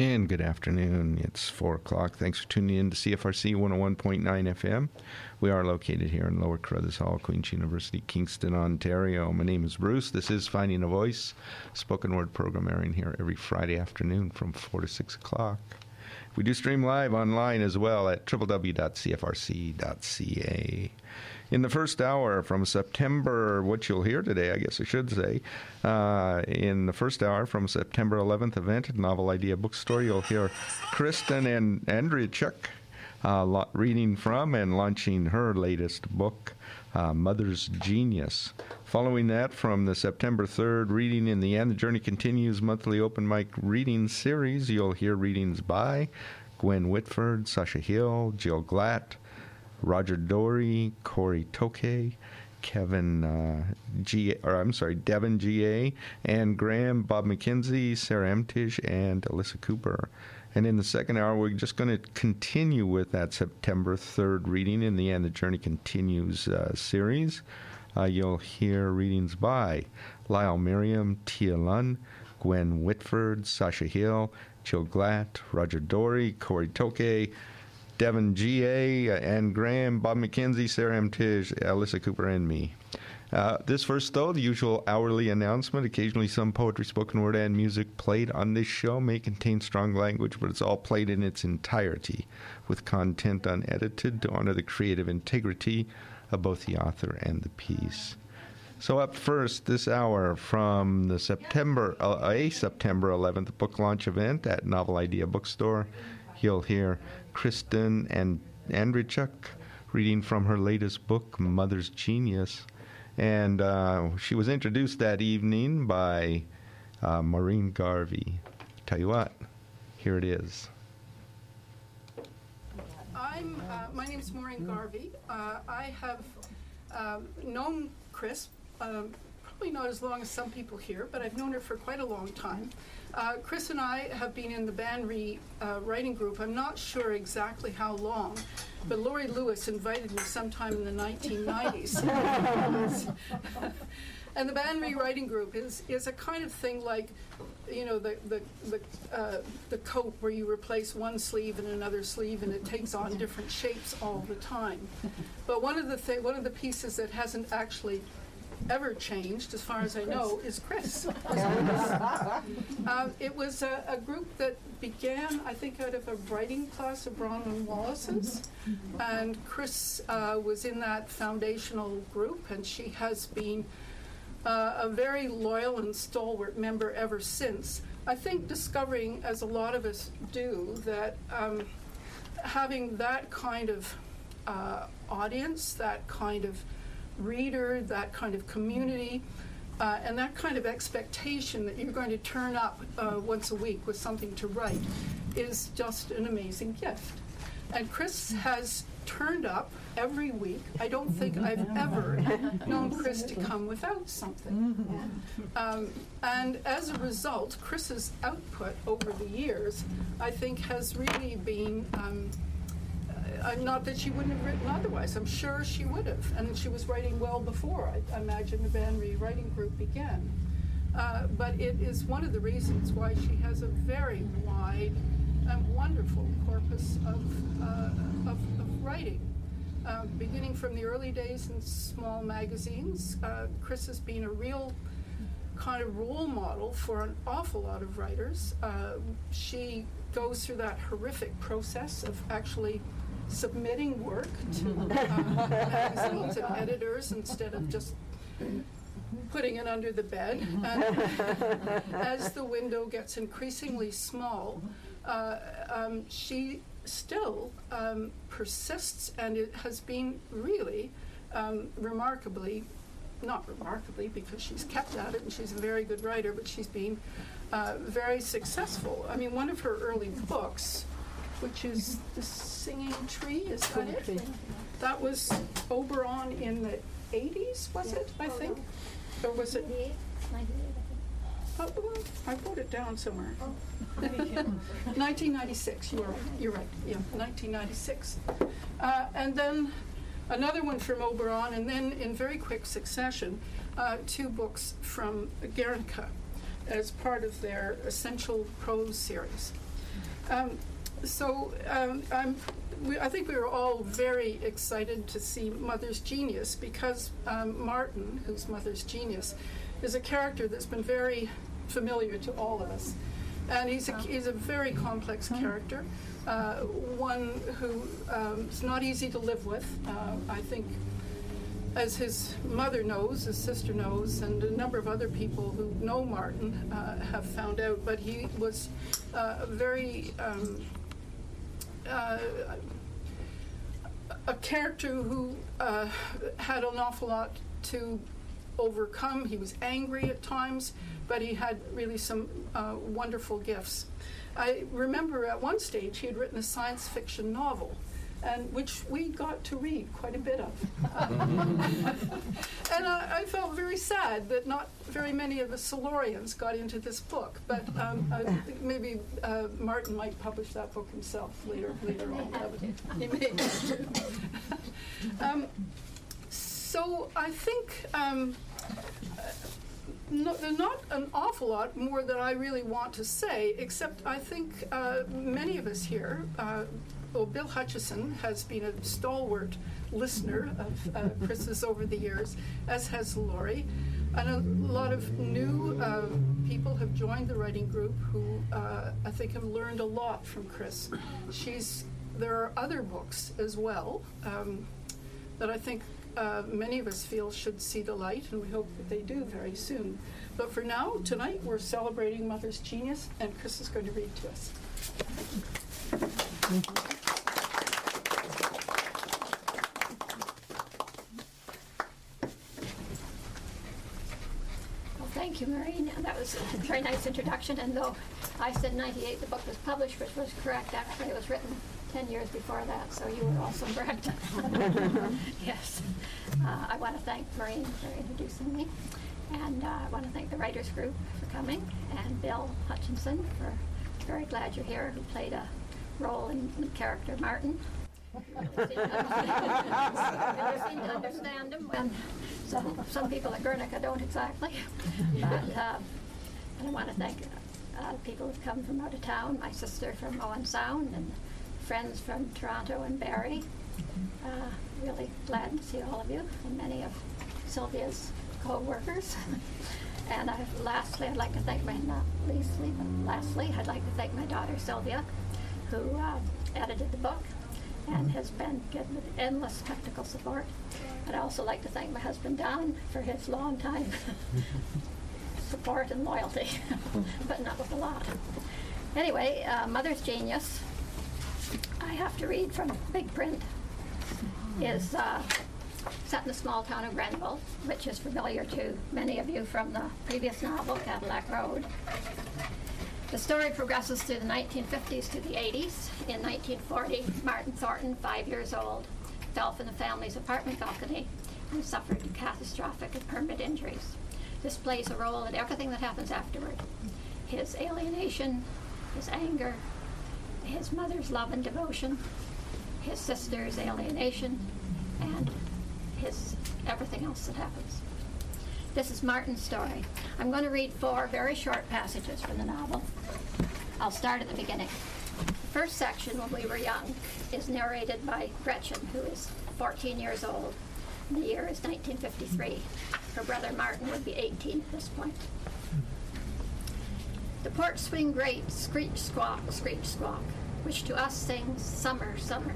And good afternoon. It's 4 o'clock. Thanks for tuning in to CFRC 101.9 FM. We are located here in Lower Carruthers Hall, Queen's University, Kingston, Ontario. My name is Bruce. This is Finding a Voice, spoken word program airing here every Friday afternoon from 4 to 6 o'clock. We do stream live online as well at www.cfrc.ca in the first hour from September, what you'll hear today, I guess I should say, uh, in the first hour from September 11th event at Novel Idea Bookstore, you'll hear Kristen and Andrychuk uh, reading from and launching her latest book, uh, Mother's Genius. Following that, from the September 3rd Reading in the End, the Journey Continues monthly open mic reading series, you'll hear readings by Gwen Whitford, Sasha Hill, Jill Glatt, Roger Dory, Corey Toke, Kevin uh, G, or I'm sorry, Devin G.A., and Graham, Bob McKenzie, Sarah Emtish, and Alyssa Cooper. And in the second hour, we're just going to continue with that September 3rd reading in the end, the Journey Continues uh, series. Uh, you'll hear readings by Lyle Merriam, Tia Lund, Gwen Whitford, Sasha Hill, Jill Glatt, Roger Dory, Corey Toke, Devin G.A., Anne Graham, Bob McKenzie, Sarah M. Tish, Alyssa Cooper, and me. Uh, this first, though, the usual hourly announcement. Occasionally, some poetry, spoken word, and music played on this show may contain strong language, but it's all played in its entirety, with content unedited to honor the creative integrity of both the author and the piece. So, up first this hour from the September, uh, a September 11th book launch event at Novel Idea Bookstore, you'll hear Kristen and Andrychuk reading from her latest book, Mother's Genius. And uh, she was introduced that evening by uh, Maureen Garvey. Tell you what, here it is. I'm, uh, my name is Maureen Garvey. Uh, I have um, known Chris um, probably not as long as some people here, but I've known her for quite a long time. Uh, Chris and I have been in the Banry uh, writing group. I'm not sure exactly how long, but Laurie Lewis invited me sometime in the 1990s. and the Banry writing group is, is a kind of thing like, you know, the the the, uh, the coat where you replace one sleeve and another sleeve, and it takes on different shapes all the time. But one of the th- one of the pieces that hasn't actually ever changed, as far as I know, is Chris. uh, it was a, a, group that began, I think, out of a writing class of Bronwyn Wallace's, and Chris uh, was in that foundational group, and she has been uh, a very loyal and stalwart member ever since. I think discovering, as a lot of us do, that um, having that kind of uh, audience, that kind of reader, that kind of community, uh, and that kind of expectation that you're going to turn up uh, once a week with something to write is just an amazing gift. And Chris has turned up every week. I don't think I've ever known Chris to come without something. Um, and as a result, Chris's output over the years, I think, has really been. Um, not that she wouldn't have written otherwise. I'm sure she would have. And she was writing well before, I imagine, the Banry writing group began. Uh, but it is one of the reasons why she has a very wide and wonderful corpus of, uh, of, of, writing. Uh, beginning from the early days in small magazines, uh, Chris has been a real kind of role model for an awful lot of writers. Uh, she goes through that horrific process of actually submitting work to uh, magazines and editors instead of just putting it under the bed. And as the window gets increasingly small, uh, um, she still um, persists, and it has been really um, remarkably, not remarkably because she's kept at it and she's a very good writer, but she's been uh, very successful. I mean, one of her early books which is the singing tree, is that it? That was Oberon in the 80s, was it, I think? Or was it? Oh, well, I wrote it down somewhere. 1996, you are, you're right, yeah, 1996. Uh, and then another one from Oberon, and then in very quick succession, uh, two books from Guernica as part of their Essential Prose series. Um, so um, I'm, we, I think we were all very excited to see Mother's Genius because um, Martin, who's Mother's Genius, is a character that's been very familiar to all of us. And he's a, he's a very complex character, uh, one who um, is not easy to live with. Uh, I think, as his mother knows, his sister knows, and a number of other people who know Martin uh, have found out, but he was uh, very um, uh, a character who uh, had an awful lot to overcome. He was angry at times, but he had really some uh, wonderful gifts. I remember at one stage he had written a science fiction novel and which we got to read quite a bit of. and I, I, felt very sad that not very many of the Silurians got into this book, but um, uh, maybe uh, Martin might publish that book himself later later on. He may um, so I think. Um, no, there's not an awful lot more that I really want to say, except I think uh, many of us here uh, well, Bill Hutchison has been a stalwart listener of uh, Chris's over the years, as has Laurie. And a lot of new uh, people have joined the writing group who uh, I think have learned a lot from Chris. She's there are other books as well um, that I think uh, many of us feel should see the light, and we hope that they do very soon. But for now, tonight we're celebrating Mother's Genius, and Chris is going to read to us. Thank you, Maureen. That was a very nice introduction. And though I said 98, the book was published, which was correct. Actually, it was written 10 years before that, so you were also correct. yes. Uh, I want to thank Maureen for introducing me. And uh, I want to thank the writers group for coming, and Bill Hutchinson for very glad you're here, who played a role in the character Martin. Really seem to understand him when some, some people at Guernica don't exactly. But uh, I want to thank uh, people who've come from out of town, my sister from Owen Sound, and friends from Toronto and Barrie. Uh, really glad to see all of you, and many of Sylvia's co-workers. and I, lastly, I'd like to thank my, not leastly, but lastly, I'd like to thank my daughter Sylvia, who uh, edited the book and has been given endless technical support. I'd also like to thank my husband Don for his long time support and loyalty, but not with a lot. Anyway, uh, Mother's Genius, I have to read from big print, is uh, set in the small town of Grenville, which is familiar to many of you from the previous novel, Cadillac Road. The story progresses through the 1950s to the 80s. In 1940, Martin Thornton, five years old, fell from the family's apartment balcony and suffered catastrophic and permanent injuries. This plays a role in everything that happens afterward. His alienation, his anger, his mother's love and devotion, his sister's alienation, and his everything else that happens. This is Martin's story. I'm going to read four very short passages from the novel. I'll start at the beginning. The first section, when we were young, is narrated by Gretchen, who is 14 years old. The year is 1953. Her brother Martin would be 18 at this point. The porch swing grate screech squawk, screech squawk, which to us sings summer, summer.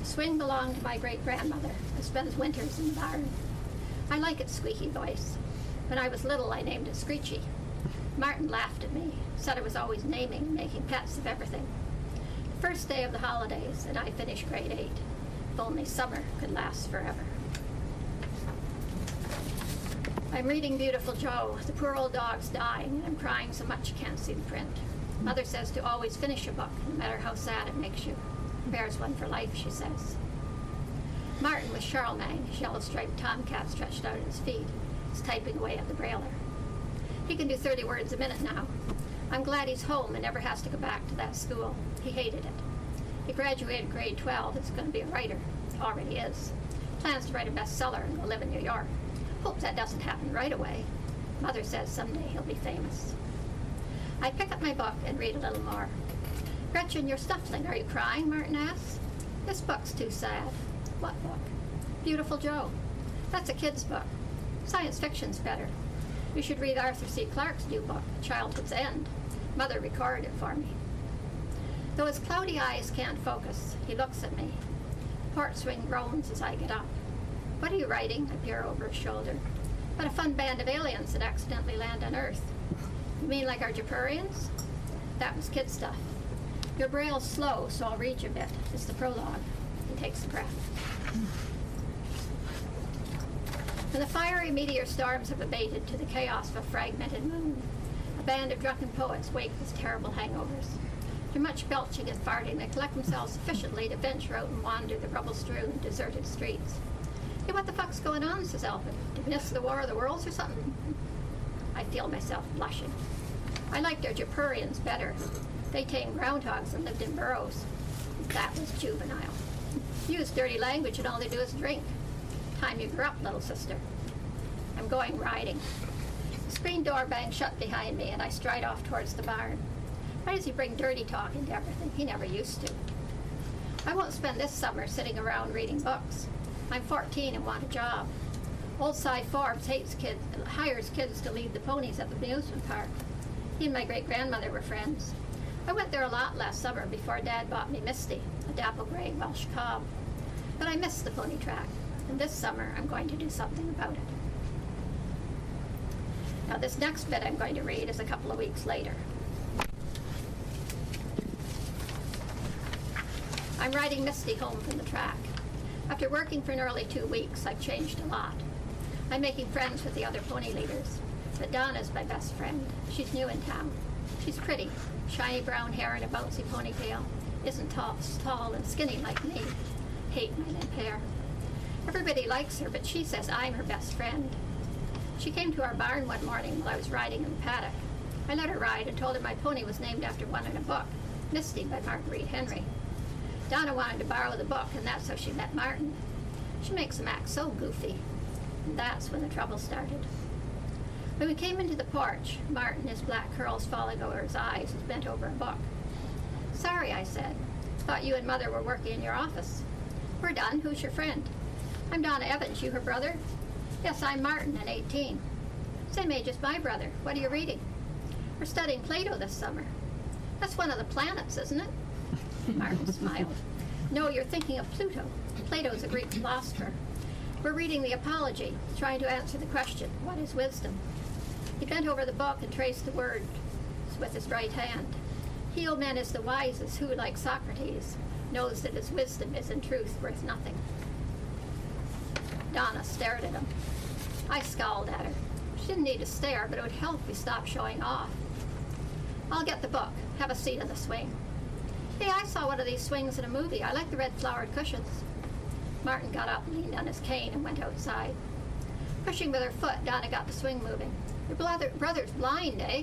The swing belonged to my great grandmother, who spends winters in the barn. I like its squeaky voice. When I was little, I named it Screechy. Martin laughed at me, said I was always naming and making pets of everything. The first day of the holidays, and I finished grade eight. If only summer could last forever. I'm reading Beautiful Joe. The poor old dog's dying, and I'm crying so much you can't see the print. Mother says to always finish a book, no matter how sad it makes you. Bears one for life, she says. Martin with Charlemagne, his yellow striped tomcat stretched out at his feet, is typing away at the brailler. He can do 30 words a minute now. I'm glad he's home and never has to go back to that school. He hated it. He graduated grade 12. He's going to be a writer. Already is. Plans to write a bestseller and live in New York. Hope that doesn't happen right away. Mother says someday he'll be famous. I pick up my book and read a little more. Gretchen, you're snuffling. Are you crying? Martin asks. This book's too sad. What book? Beautiful Joe. That's a kid's book. Science fiction's better. You should read Arthur C. Clarke's new book, Childhood's End. Mother recorded it for me. Though his cloudy eyes can't focus, he looks at me. Port swing groans as I get up. What are you writing? I peer over his shoulder. But a fun band of aliens that accidentally land on Earth. You mean like our Japurians? That was kid stuff. Your braille's slow, so I'll read you a bit. It's the prologue. He takes a breath. When the fiery meteor storms have abated to the chaos of a fragmented moon, a band of drunken poets wake with terrible hangovers. Through much belching and farting, they collect themselves sufficiently to venture out and wander the rubble-strewn, deserted streets. Hey, what the fuck's going on? says Elvin. Did we miss the War of the Worlds or something? I feel myself blushing. I liked our Japurians better. They tamed groundhogs and lived in burrows. That was juvenile. Use dirty language and all they do is drink. Time you grew up, little sister. I'm going riding. The screen door bangs shut behind me and I stride off towards the barn. Why does he bring dirty talk into everything? He never used to. I won't spend this summer sitting around reading books. I'm 14 and want a job. Old Cy Forbes hates kids, hires kids to lead the ponies at the amusement park. He and my great grandmother were friends. I went there a lot last summer before Dad bought me Misty, a dapple gray Welsh cob. But I miss the pony track, and this summer I'm going to do something about it. Now, this next bit I'm going to read is a couple of weeks later. I'm riding Misty home from the track. After working for nearly two weeks, I've changed a lot. I'm making friends with the other pony leaders, but Donna's my best friend. She's new in town. She's pretty, shiny brown hair and a bouncy ponytail. Isn't tall, tall and skinny like me. Hate my limp hair. Everybody likes her, but she says I'm her best friend. She came to our barn one morning while I was riding in the paddock. I let her ride and told her my pony was named after one in a book, Misty by Marguerite Henry. Donna wanted to borrow the book, and that's how she met Martin. She makes him act so goofy. And that's when the trouble started. When we came into the porch, Martin, his black curls falling over his eyes, was bent over a book. Sorry, I said. Thought you and Mother were working in your office. We're done. Who's your friend? I'm Donna Evans. You her brother? Yes, I'm Martin, and 18. Same age as my brother. What are you reading? We're studying Plato this summer. That's one of the planets, isn't it? Martin smiled. No, you're thinking of Pluto. Plato's a Greek philosopher. We're reading the Apology, trying to answer the question, what is wisdom? He bent over the book and traced the words with his right hand. He, O man, is the wisest who, like Socrates, knows that his wisdom is in truth worth nothing. Donna stared at him. I scowled at her. She didn't need to stare, but it would help if we stopped showing off. I'll get the book. Have a seat on the swing. Hey, I saw one of these swings in a movie. I like the red flowered cushions. Martin got up, leaned on his cane, and went outside. Pushing with her foot, Donna got the swing moving. Your brother, brother's blind, eh?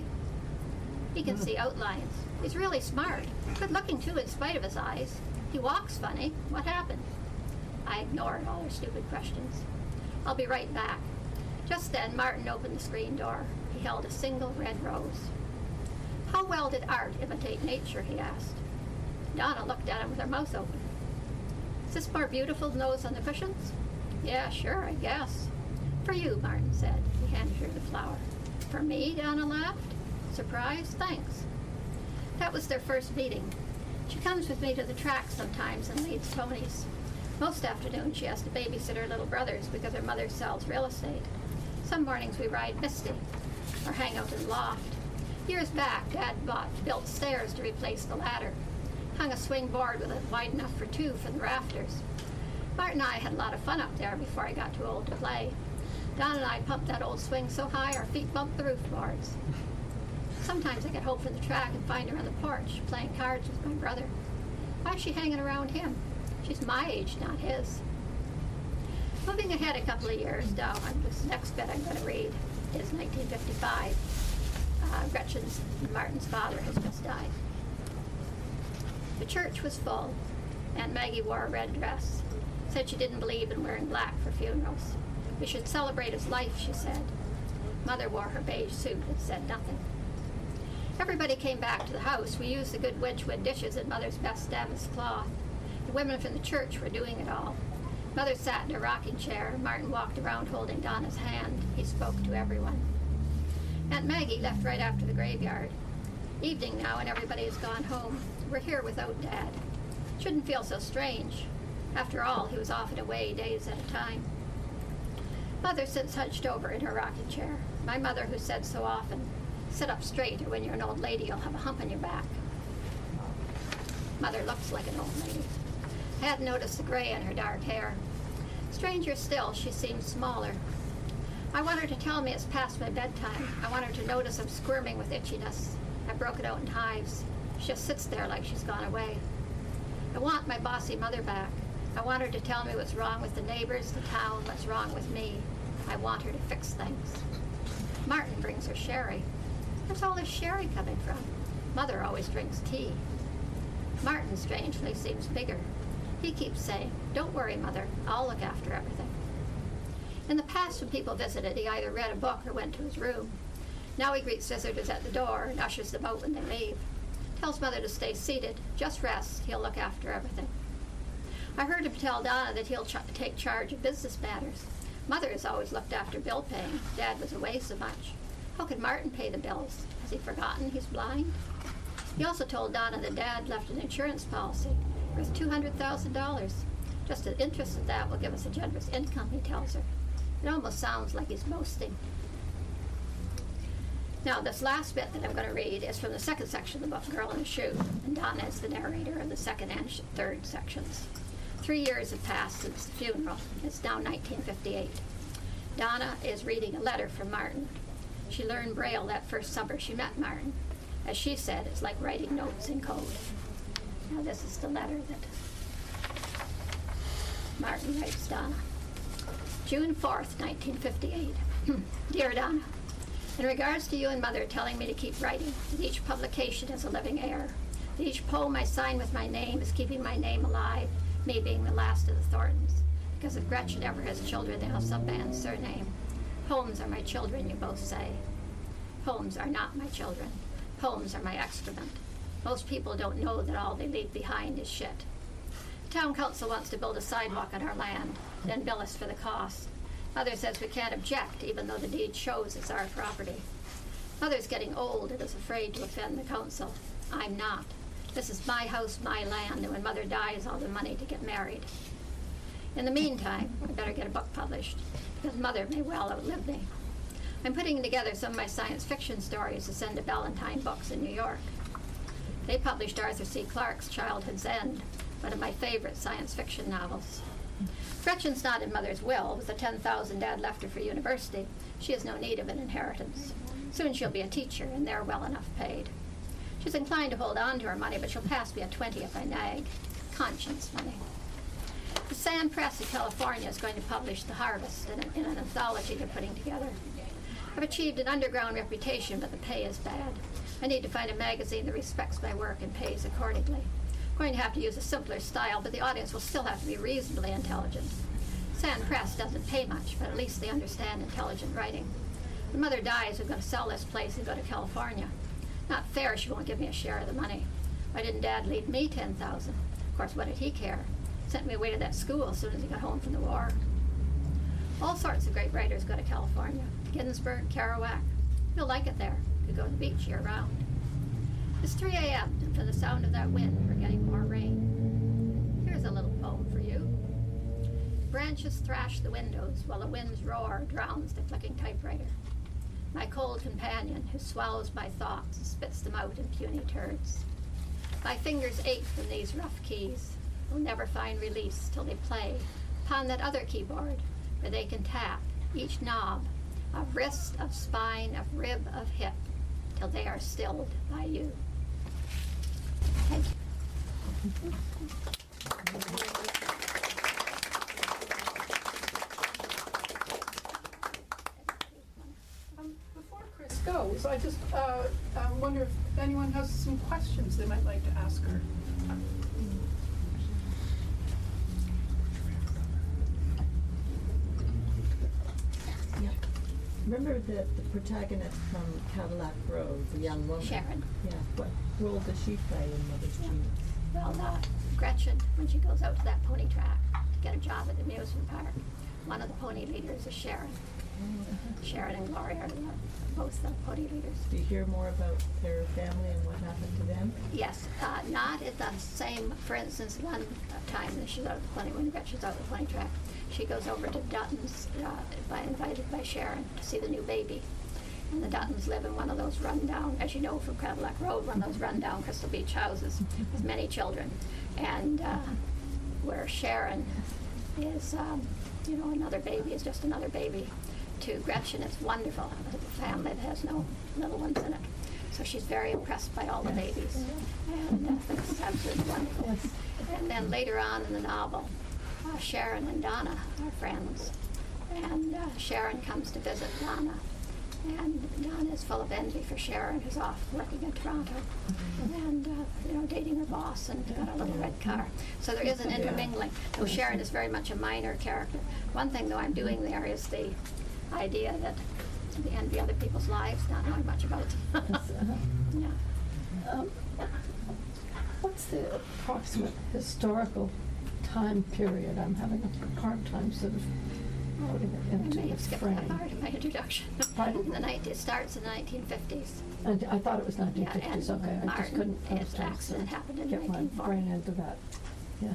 He can see outlines. He's really smart. Good looking, too, in spite of his eyes. He walks funny. What happened? I ignored all her stupid questions. I'll be right back. Just then, Martin opened the screen door. He held a single red rose. How well did art imitate nature? he asked. Donna looked at him with her mouth open. Is this more beautiful than those on the cushions? Yeah, sure, I guess. For you, Martin said. He handed her the flower. For me? Donna laughed. Surprise? Thanks. That was their first meeting. She comes with me to the track sometimes and leads ponies. Most afternoons she has to babysit her little brothers because her mother sells real estate. Some mornings we ride Misty or hang out in the loft. Years back, Dad bought, built stairs to replace the ladder hung a swing board with it wide enough for two for the rafters. Bart and I had a lot of fun up there before I got too old to play. Don and I pumped that old swing so high our feet bumped the roof boards. Sometimes I get home from the track and find her on the porch playing cards with my brother. Why is she hanging around him? She's my age, not his. Moving ahead a couple of years, now, this next bit I'm going to read is 1955. Uh, Gretchen's Martin's father has just died. The church was full, and Maggie wore a red dress. Said she didn't believe in wearing black for funerals. We should celebrate his life, she said. Mother wore her beige suit and said nothing. Everybody came back to the house. We used the good Wedgwood dishes and Mother's best damask cloth. The women from the church were doing it all. Mother sat in a rocking chair. Martin walked around holding Donna's hand. He spoke to everyone. Aunt Maggie left right after the graveyard. Evening now, and everybody has gone home. We're here without Dad. Shouldn't feel so strange. After all, he was off and away days at a time. Mother sits hunched over in her rocking chair. My mother, who said so often, sit up straight, or when you're an old lady, you'll have a hump on your back. Mother looks like an old lady. I hadn't noticed the gray in her dark hair. Stranger still, she seems smaller. I want her to tell me it's past my bedtime. I want her to notice I'm squirming with itchiness. I broke it out in hives. She just sits there like she's gone away. I want my bossy mother back. I want her to tell me what's wrong with the neighbors, the town, what's wrong with me. I want her to fix things. Martin brings her sherry. Where's all this sherry coming from? Mother always drinks tea. Martin, strangely, seems bigger. He keeps saying, Don't worry, Mother, I'll look after everything. In the past, when people visited, he either read a book or went to his room. Now he greets visitors at the door and ushers them out when they leave. Tells Mother to stay seated, just rest, he'll look after everything. I heard him tell Donna that he'll ch- take charge of business matters. Mother has always looked after bill paying. Dad was away so much. How could Martin pay the bills? Has he forgotten he's blind? He also told Donna that Dad left an insurance policy worth $200,000. Just the interest of that will give us a generous income, he tells her. It almost sounds like he's boasting. Now, this last bit that I'm going to read is from the second section of the book, Girl in a Shoe, and Donna is the narrator of the second and third sections. Three years have passed since the funeral. It's now 1958. Donna is reading a letter from Martin. She learned Braille that first summer she met Martin. As she said, it's like writing notes in code. Now, this is the letter that Martin writes Donna. June 4th, 1958. Dear Donna, in regards to you and Mother telling me to keep writing, that each publication is a living heir, that each poem I sign with my name is keeping my name alive, me being the last of the Thorntons. Because if Gretchen ever has children, they'll have some man's surname. Poems are my children, you both say. Poems are not my children. Poems are my excrement. Most people don't know that all they leave behind is shit. Town council wants to build a sidewalk on our land, then bill us for the cost. Mother says we can't object, even though the deed shows it's our property. Mother's getting old and is afraid to offend the council. I'm not. This is my house, my land, and when Mother dies, all the money to get married. In the meantime, I better get a book published, because Mother may well outlive me. I'm putting together some of my science fiction stories to send to Ballantine Books in New York. They published Arthur C. Clarke's Childhood's End, one of my favorite science fiction novels. Gretchen's not in Mother's will. With the 10000 Dad left her for university, she has no need of an inheritance. Soon she'll be a teacher, and they're well enough paid. She's inclined to hold on to her money, but she'll pass me a 20 if I nag. Conscience money. The Sand Press in California is going to publish The Harvest in an, in an anthology they're putting together. I've achieved an underground reputation, but the pay is bad. I need to find a magazine that respects my work and pays accordingly. I'm going to have to use a simpler style, but the audience will still have to be reasonably intelligent. Sand Press doesn't pay much, but at least they understand intelligent writing. When Mother dies, we're going to sell this place and go to California. Not fair she won't give me a share of the money. Why didn't Dad leave me 10000 Of course, what did he care? Sent me away to that school as soon as he got home from the war. All sorts of great writers go to California. Ginsberg, Kerouac. You'll like it there. You could go to the beach year round. It's 3 a.m., and for the sound of that wind, we're getting more rain. Here's a little poem for you. Branches thrash the windows while the wind's roar drowns the clicking typewriter. My cold companion, who swallows my thoughts and spits them out in puny turds. My fingers ache from these rough keys, will never find release till they play upon that other keyboard where they can tap each knob of wrist, of spine, of rib, of hip, till they are stilled by you. Thank you. Um, Before Chris goes, I just uh, um, wonder if anyone has some questions they might like to ask her. Remember the, the protagonist from Cadillac Road, the young woman? Sharon. Yeah. What role does she play in Mother's Genius? Well, uh, Gretchen, when she goes out to that pony track to get a job at the amusement park, one of the pony leaders is Sharon. Sharon and Gloria are the- both the pony leaders. Do you hear more about their family and what happened to them? Yes, uh, not at the same, for instance, one time that she's out at the pony, when Gretchen's out at the pony track, she goes over to Dutton's, uh, by, invited by Sharon to see the new baby. And the Duttons live in one of those rundown, as you know from Cadillac Road, one of those rundown Crystal Beach houses with many children. And, uh, where Sharon is, um, you know, another baby is just another baby. To Gretchen, it's wonderful, a family that has no little ones in it. So she's very impressed by all the babies, and uh, it's absolutely wonderful. And then later on in the novel, uh, Sharon and Donna are friends, and uh, Sharon comes to visit Donna, and Donna is full of envy for Sharon, who's off working in Toronto, and uh, you know dating her boss and got a little red car. So there is an intermingling. Though Sharon is very much a minor character. One thing though I'm doing there is the idea that we envy other people's lives, not knowing much about it. yeah. Um, What's the approximate historical time period? I'm having a hard time sort of putting it I may have skipped frame. that part of my introduction. Pardon? the night, it starts in the 1950s. And I thought it was Yeah, 1950s, and okay, I just couldn't, his trying to happened in get my brain into that. Yeah,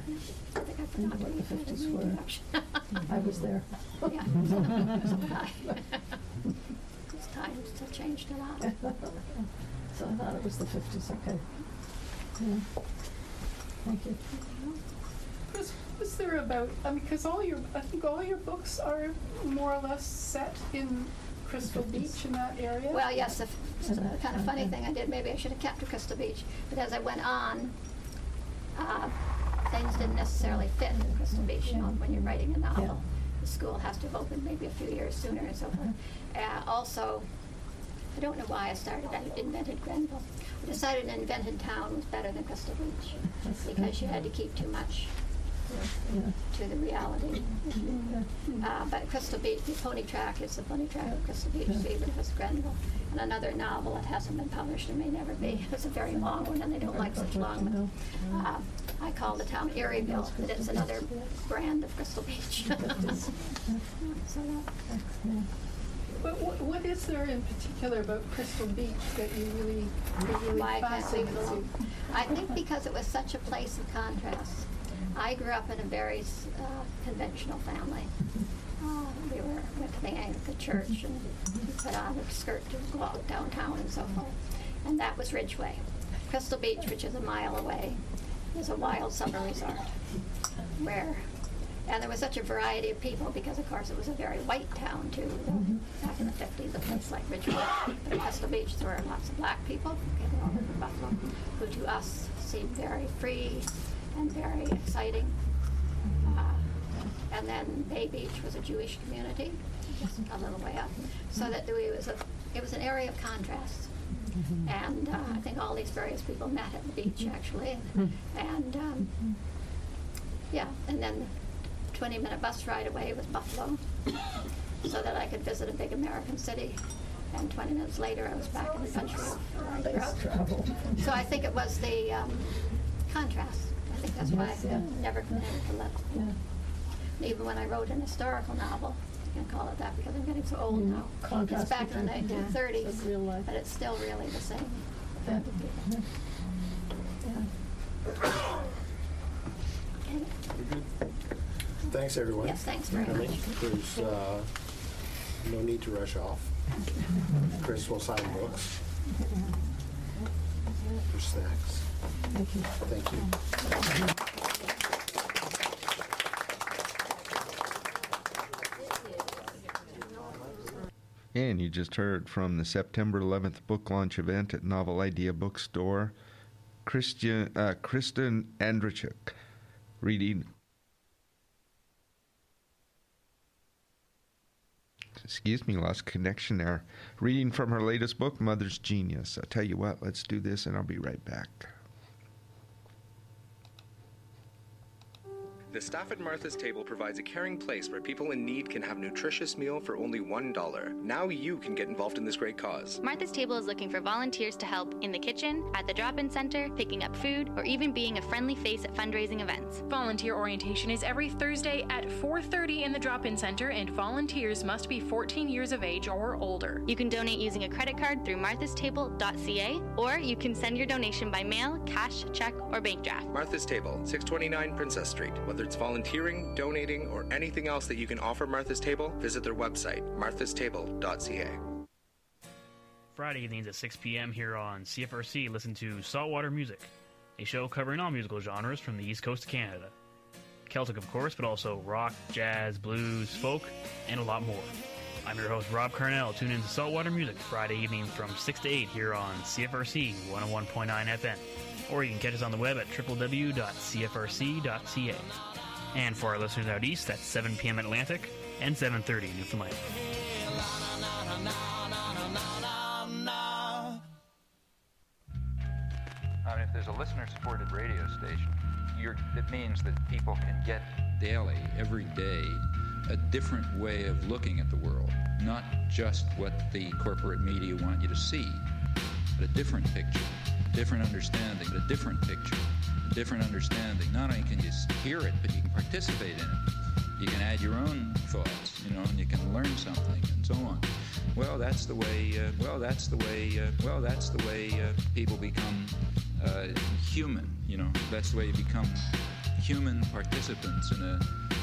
I think I forgot what the read that in 50s were. I was there. Yeah, so, so. Those times have changed a lot. So I thought it was the 50s, okay. Yeah. Thank you. Was, was there about, I mean, because all your, I think all your books are more or less set in Crystal Beach in that area? Well, yes, the, So the that- kind of funny thing I did, maybe I should have kept to Crystal Beach, but as I went on, uh, things didn't necessarily fit in Crystal Beach, you know, when you're writing a novel. Yeah. The school has to have opened maybe a few years sooner and so forth. Uh, also, I don't know why I started, I invented Grenville. I decided an invented town was better than Crystal Beach, because you had to keep too much Yeah. To the reality. Yeah. Uh, but Crystal Beach, the pony track is the pony track of Crystal Beach, so Yeah. even if it's Grenville. And another novel that hasn't been published and may never be, it's a very long one, and they don't like such long ones. Uh, I call the town Erieville, but it's another brand of Crystal Beach. So that, But what, what is there in particular about Crystal Beach that you really, that really why I fascinates you? I think because it was such a place of contrast. I grew up in a very uh, conventional family. Uh, we were went to the Anglican church and we put on a skirt to go out downtown and so forth. And that was Ridgeway. Crystal Beach, which is a mile away, is a wild summer resort where and there was such a variety of people because, of course, it was a very white town too. Back in the fifties, a place like Ridgeway, but at Crystal Beach, there were lots of black people, from Buffalo, who to us seemed very free and very exciting. Uh, and then Bay Beach was a Jewish community, just a little way up, so that it was a it was an area of contrast. And uh, I think all these various people met at the beach actually, and um, yeah, and then 20 minute bus ride away was Buffalo so that I could visit a big American city. And 20 minutes later, I was back in the country where I grew up. Travel. So I think it was the um, contrast. I think that's why Yes, I yeah. never never to let. Yeah. Even when I wrote an historical novel, you can call it that because I'm getting so old Mm, now. contrast it's back in the between- yeah, 1930s, it's real life. but it's still really the same. Yeah. Yeah. Okay. Thanks, everyone. Yes, thanks very I much. There's uh, no need to rush off. Chris will sign books for snacks. Thank you. Thank you. And you just heard from the September 11th book launch event at Novel Idea Bookstore, Christian, uh, Kristen Andrychuk reading. Excuse me, lost connection there. Reading from her latest book, Mother's Genius. I tell you what, let's do this and I'll be right back. The staff at Martha's Table provides a caring place where people in need can have nutritious meal for only $1. Now you can get involved in this great cause. Martha's Table is looking for volunteers to help in the kitchen, at the drop in center, picking up food, or even being a friendly face at fundraising events. Volunteer orientation is every Thursday at 4:30 in the drop-in center and volunteers must be 14 years of age or older. You can donate using a credit card through marthastable.ca or you can send your donation by mail, cash, check, or bank draft. Martha's Table, 629 Princess Street. Whether it's volunteering, donating, or anything else that you can offer Martha's Table, visit their website, marthastable.ca. Friday evenings at 6 p.m. here on CFRC, listen to Saltwater Music, a show covering all musical genres from the East Coast of Canada. Celtic, of course, but also rock, jazz, blues, folk, and a lot more. I'm your host, Rob Carnell. Tune in to Saltwater Music Friday evenings from 6 to 8 here on CFRC 101.9 FM. Or you can catch us on the web at www.cfrc.ca. And for our listeners out east, that's 7 p.m. Atlantic and 7.30 Newfoundland. I mean, if there's a listener-supported radio station, it means that people can get daily, every day, a different way of looking at the world. Not just what the corporate media want you to see, but a different picture, different understanding, a different picture, a different understanding. Not only can you hear it, but you can participate in it. You can add your own thoughts, you know, and you can learn something and so on. Well, that's the way. Uh, well, that's the way. Uh, well, that's the way uh, people become uh, human. You know, that's the way you become human participants in a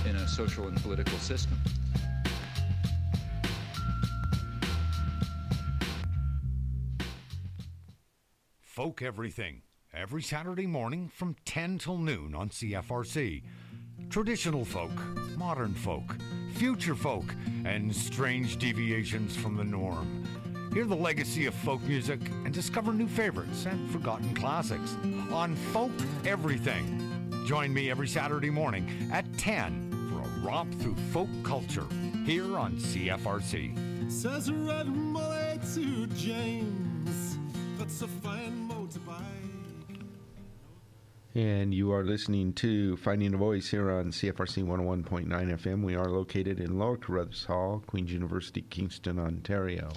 in a social and political system. Folk Everything, every Saturday morning from 10 till noon on CFRC. Traditional folk, modern folk, future folk, and strange deviations from the norm. Hear the legacy of folk music and discover new favorites and forgotten classics on Folk Everything. Join me every Saturday morning at 10 for a romp through folk culture here on CFRC. Says red Molly to James, that's a fine And you are listening to Finding a Voice here on CFRC 101.9 FM. We are located in Lower Carruthers Hall, Queen's University, Kingston, Ontario.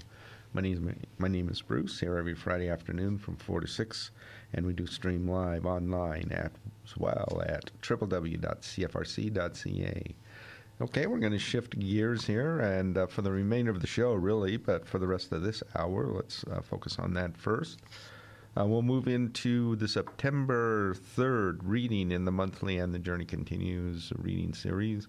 My name, is, my name is Bruce, here every Friday afternoon from 4 to 6, and we do stream live online at, as well at www.cfrc.ca. Okay, we're going to shift gears here, and uh, for the remainder of the show, really, but for the rest of this hour, let's uh, focus on that first. Uh, we'll move into the September 3rd reading in the monthly and the Journey Continues reading series,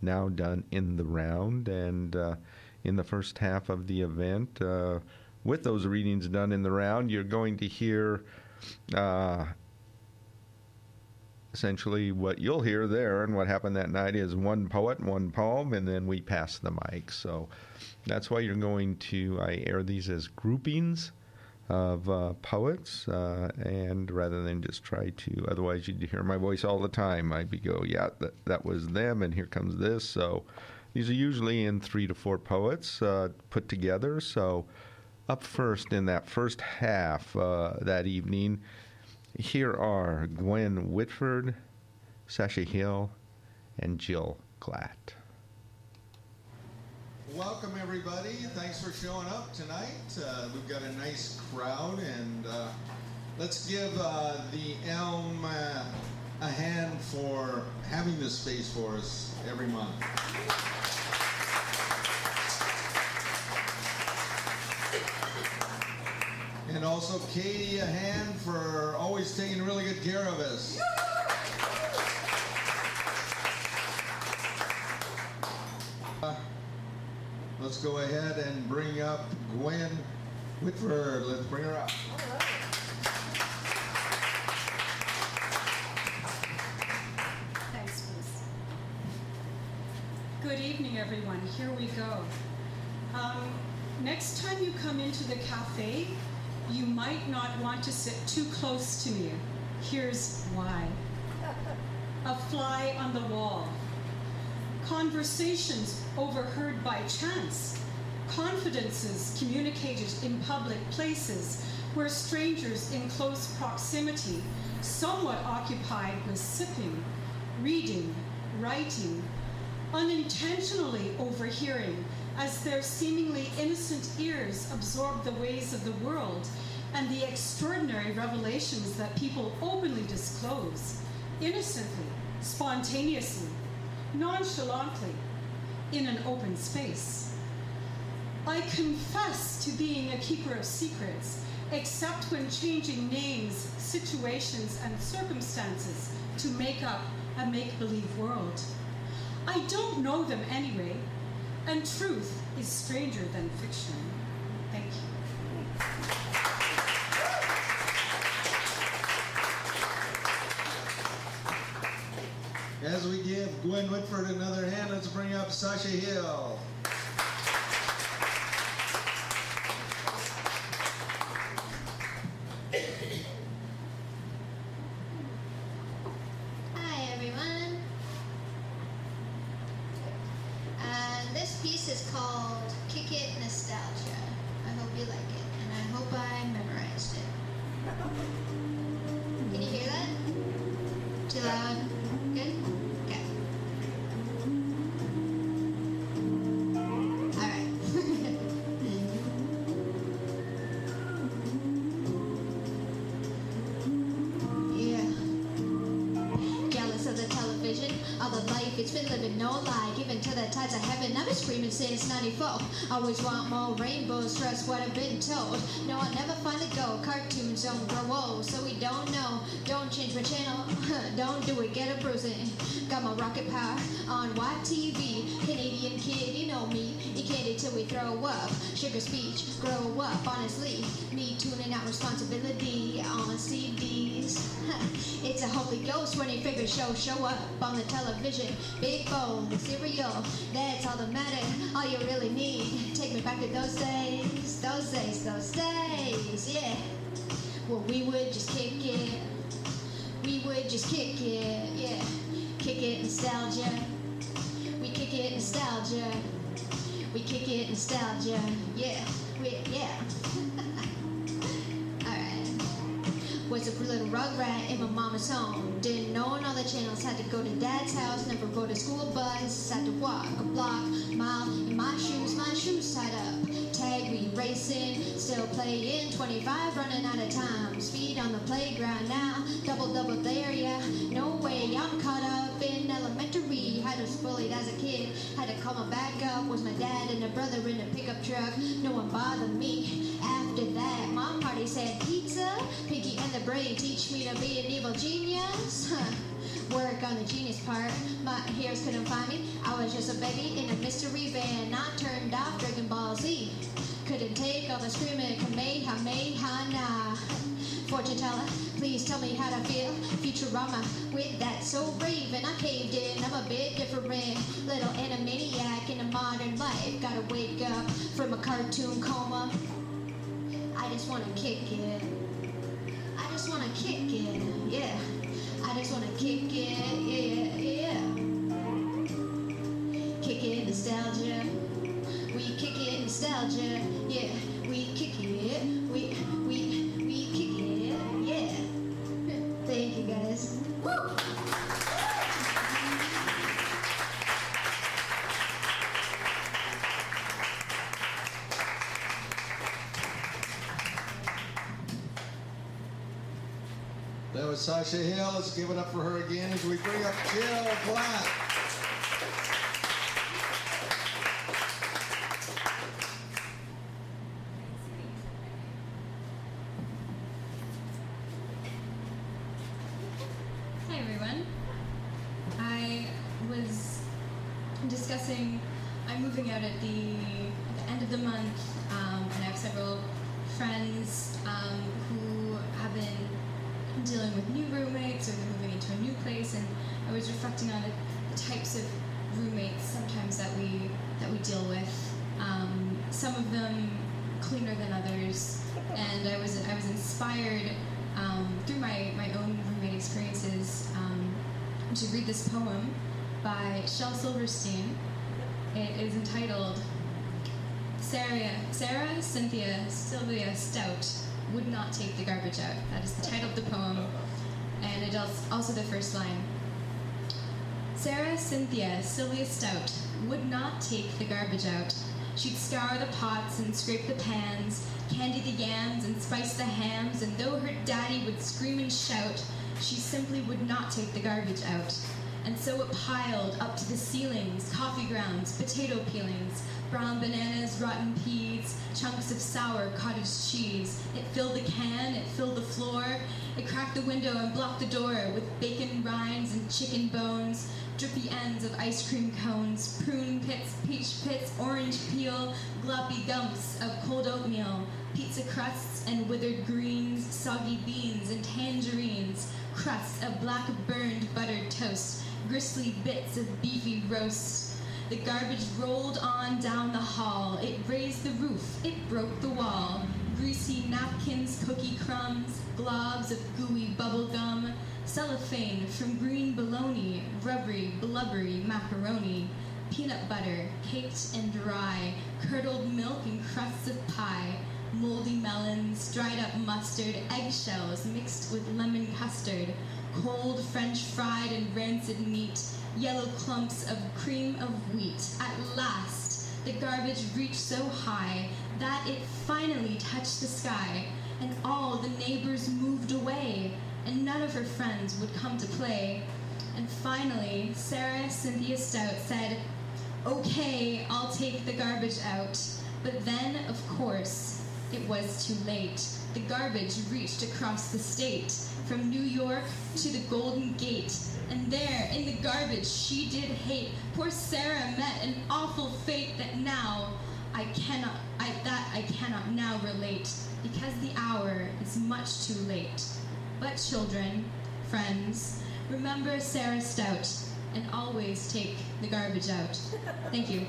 now done in the round. And uh, in the first half of the event, uh, with those readings done in the round, you're going to hear uh, essentially what you'll hear there and what happened that night is one poet, one poem, and then we pass the mic. So that's why you're going to, I air these as groupings of uh, poets, uh, and rather than just try to, otherwise you'd hear my voice all the time. I'd be go, yeah, that, that was them, and here comes this. So these are usually in three to four poets uh, put together. So up first in that first half uh, that evening, here are Gwen Whitford, Sasha Hill, and Jill Glatt. Welcome, everybody. Thanks for showing up tonight. Uh, we've got a nice crowd, and uh, let's give uh, the Elm uh, a hand for having this space for us every month. And also Katie a hand for always taking really good care of us. Let's go ahead and bring up Gwen Whitford. Let's bring her up. Thanks, Bruce. Good evening, everyone. Here we go. Um, next time you come into the cafe, you might not want to sit too close to me. Here's why. A fly on the wall. Conversations overheard by chance. Confidences communicated in public places where strangers in close proximity, somewhat occupied with sipping, reading, writing, unintentionally overhearing as their seemingly innocent ears absorb the ways of the world and the extraordinary revelations that people openly disclose, innocently, spontaneously, nonchalantly, in an open space. I confess to being a keeper of secrets, except when changing names, situations, and circumstances to make up a make believe world. I don't know them anyway, and truth is stranger than fiction. Thank you. As we give Gwen Whitford another hand, let's bring up Sasha Hill. Since 94. Always want more rainbows, trust what I've been told. No, I'll never find a go. Cartoons don't grow old, so we don't know. Don't change my channel, don't do it, get a bruising. Got my rocket power on YTV. Canadian kid, you know me. You can't eat till we throw up. Sugar speech, grow up, honestly. Me tuning out responsibility on CDs. it's a Holy Ghost when your favorite show show up on the television. Big bone, cereal, that's all that matters. All you really need. Take me back to those days, those days, those days, yeah. Well, we would just kick it. We would just kick it, yeah. Kick it nostalgia. We kick it nostalgia. We kick it nostalgia, yeah. We, yeah. Alright. Was a little rugrat in my mama's home. Didn't know on all the channels. Had to go to dad's house. Never rode a school bus. Had to walk a block, mile in my shoes. My shoes tied up. We racing. Still playing. 25 running out of time. Speed on the playground now. Double double there, yeah. No way. I'm caught up in elementary. Had was bullied as a kid. Had to call my back up. Was my dad and a brother in a pickup truck. No one bothered me. After that, mom party said pizza. Pinky and the brain teach me to be an evil genius. Work on the genius part. My heroes couldn't find me. I was just a baby in a mystery band. Not turned off Dragon Ball Z. Couldn't take all the screaming. Kamehameha. Fortune teller, please tell me how to feel. Futurama with that so brave, and I caved in. I'm a bit different, little animaniac in a modern life. Gotta wake up from a cartoon coma. I just wanna kick it. I just wanna kick it, yeah. I just wanna kick it, yeah, yeah. Kick it, nostalgia. We kick it, nostalgia, yeah. We kick it, we, we, we kick it, yeah. Thank you guys. Woo! That was Sasha Hill. Let's give it up for her again as we bring up Jill Black. Hi everyone. I was discussing. I'm moving out at the, at the end of the month, um, and I have several friends um, who have been dealing with new roommates or they're moving into a new place, and I was reflecting on the, the types of roommates sometimes that we that we deal with. Um, some of them cleaner than others, and I was I was inspired um, through my, my own roommate experiences um, to read this poem by Shel Silverstein. It is entitled Sarah, Sarah Cynthia Sylvia Stout would not take the garbage out. That is the title of the poem, and it is also the first line. Sarah Cynthia Sylvia Stout would not take the out. She'd scour the pots and scrape the pans, candy the yams and spice the hams, and though her daddy would scream and shout, she simply would not take the garbage out. And so it piled up to the ceilings coffee grounds, potato peelings, brown bananas, rotten peas, chunks of sour cottage cheese. It filled the can, it filled the floor, it cracked the window and blocked the door with bacon rinds and chicken bones, drippy ends of ice cream cones, prune pits, peach pits, orange peel, gloppy gumps of cold oatmeal, pizza crusts and withered greens, soggy beans and tangerines, crusts of black burned buttered toast, gristly bits of beefy roast. The garbage rolled on down the hall. It raised the roof. It broke the wall. Greasy napkins, cookie crumbs, globs of gooey bubble gum, cellophane from green bologna, rubbery, blubbery macaroni, peanut butter, caked and dry, curdled milk and crusts of pie, moldy melons, dried up mustard, eggshells mixed with lemon custard, cold French fried and rancid meat, yellow clumps of cream of wheat. At last, the garbage reached so high that it finally touched the sky, and all the neighbors moved away, and none of her friends would come to play. And finally, Sarah Cynthia Stout said, Okay, I'll take the garbage out. But then, of course, it was too late. The garbage reached across the state, from New York to the Golden Gate. And there, in the garbage she did hate, poor Sarah met an awful fate that now I cannot, I, that I cannot now relate, because the hour is much too late. But children, friends, remember Sarah Stout, and always take the garbage out. Thank you.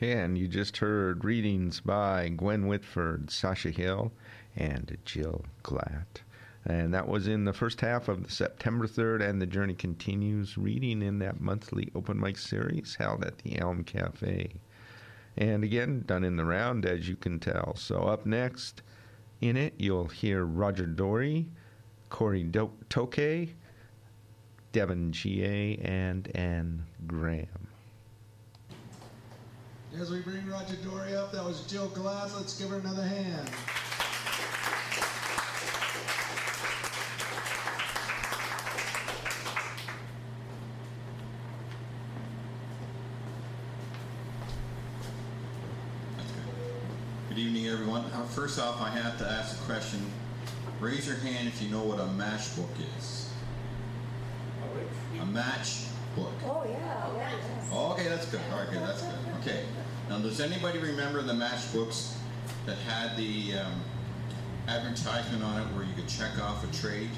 And you just heard readings by Gwen Whitford, Sasha Hill, and Jill Glatt. And that was in the first half of September 3rd, and the journey continues reading in that monthly open mic series held at the Elm Cafe. And again, done in the round, as you can tell. So, up next in it, you'll hear Roger Dory, Corey Do- Toke, Devin G.A., and Ann Graham. As we bring Roger Dory up, that was Jill Glass. Let's give her another hand. Good evening, everyone. Uh, first off, I have to ask a question. Raise your hand if you know what a matchbook is. A matchbook. Oh, yeah, yeah, yes. Oh, okay, that's good. All right, good. That's good. Okay. Now, does anybody remember the matchbooks that had the um, advertisement on it where you could check off a trade?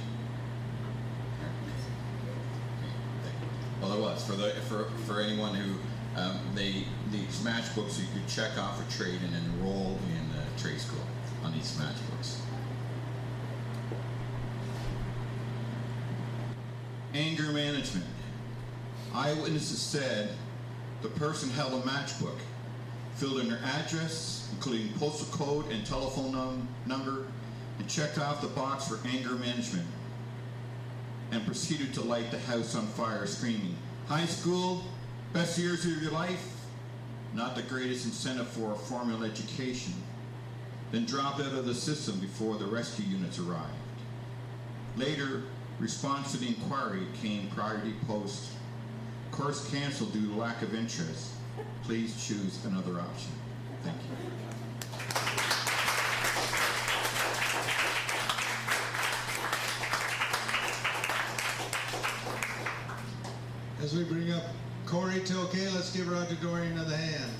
Well, it was for the for for anyone who um, they these matchbooks you could check off a trade and enroll in uh, trade school on these matchbooks. Anger management. Eyewitnesses said the person held a matchbook, filled in their address, including postal code and telephone num- number, and checked off the box for anger management, and proceeded to light the house on fire, screaming, High school, best years of your life, not the greatest incentive for a formal education. Then dropped out of the system before the rescue units arrived. Later, response to the inquiry came priority post. Course canceled due to lack of interest. Please choose another option. Thank you. As we bring up Corey Tilke, let's give Roger Dory another hand.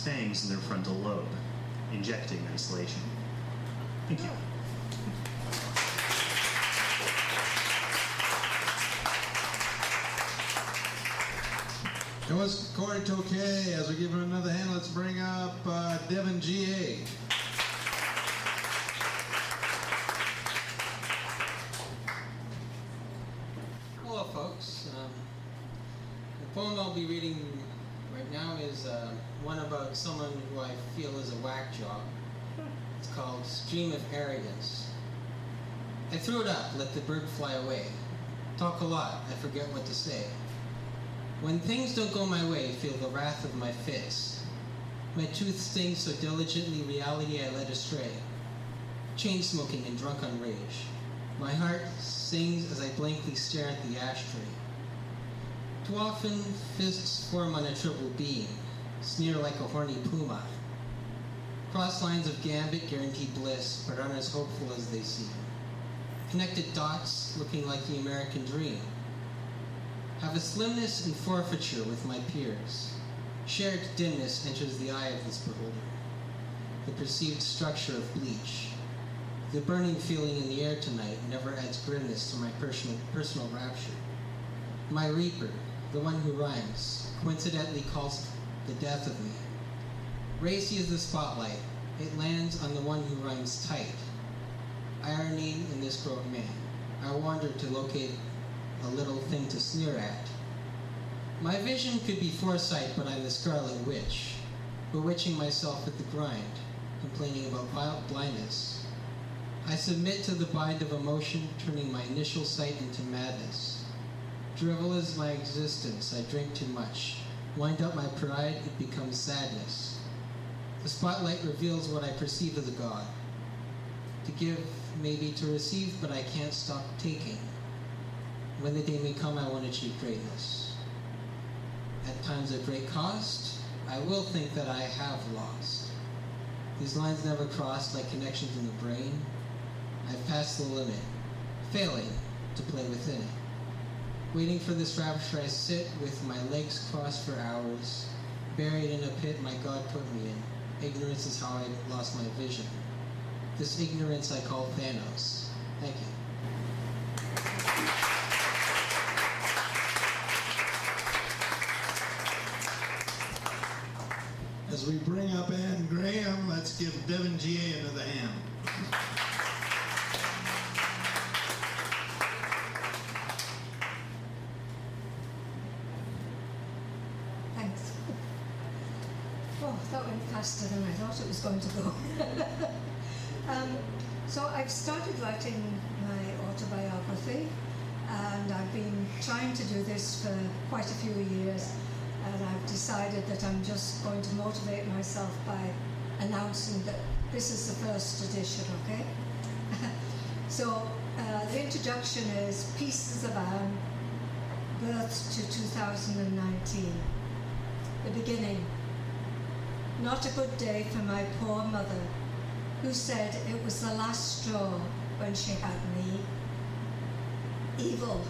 fangs in their frontal lobe, injecting isolation. Thank you. That was Corey Tokay. As we give him another hand, let's bring up uh, Devin G.A. whack job. It's called Stream of Arrogance. I threw it up, let the bird fly away. Talk a lot, I forget what to say. When things don't go my way, feel the wrath of my fits. My tooth stings so diligently reality I led astray. Chain smoking and drunk on rage. My heart sings as I blankly stare at the ashtray. Too often, fists form on a triple beam, sneer like a horny puma. Cross lines of gambit guarantee bliss, but aren't as hopeful as they seem. Connected dots looking like the American dream. Have a slimness and forfeiture with my peers. Shared dimness enters the eye of this beholder. The perceived structure of bleach. The burning feeling in the air tonight never adds grimness to my personal, personal rapture. My reaper, the one who rhymes, coincidentally calls the death of me. Racy is the spotlight. It lands on the one who runs tight. Irony in this grown man. I wander to locate a little thing to sneer at. My vision could be foresight, but I'm the scarlet witch, bewitching myself with the grind, complaining about blindness. I submit to the bind of emotion, turning my initial sight into madness. Drivel is my existence, I drink too much. Wind up my pride, it becomes sadness. The spotlight reveals what I perceive as a god. To give, maybe to receive, but I can't stop taking. When the day may come, I want to achieve greatness. At times of great cost, I will think that I have lost. These lines never crossed like connections in the brain. I've passed the limit, failing to play within it. Waiting for this rapture, I sit with my legs crossed for hours, buried in a pit my God put me in. Ignorance is how I lost my vision. This ignorance I call Thanos. Thank you. As we bring up Ann Graham, let's give Devin G.A. another hand. Thanks. Oh, that went faster than I thought it was going to go. um, so I've started writing my autobiography, and I've been trying to do this for quite a few years, and I've decided that I'm just going to motivate myself by announcing that this is the first edition, okay? so uh, the introduction is Pieces of Anne, birth to 2019. The beginning. Not a good day for my poor mother, who said it was the last straw when she had me. Evil.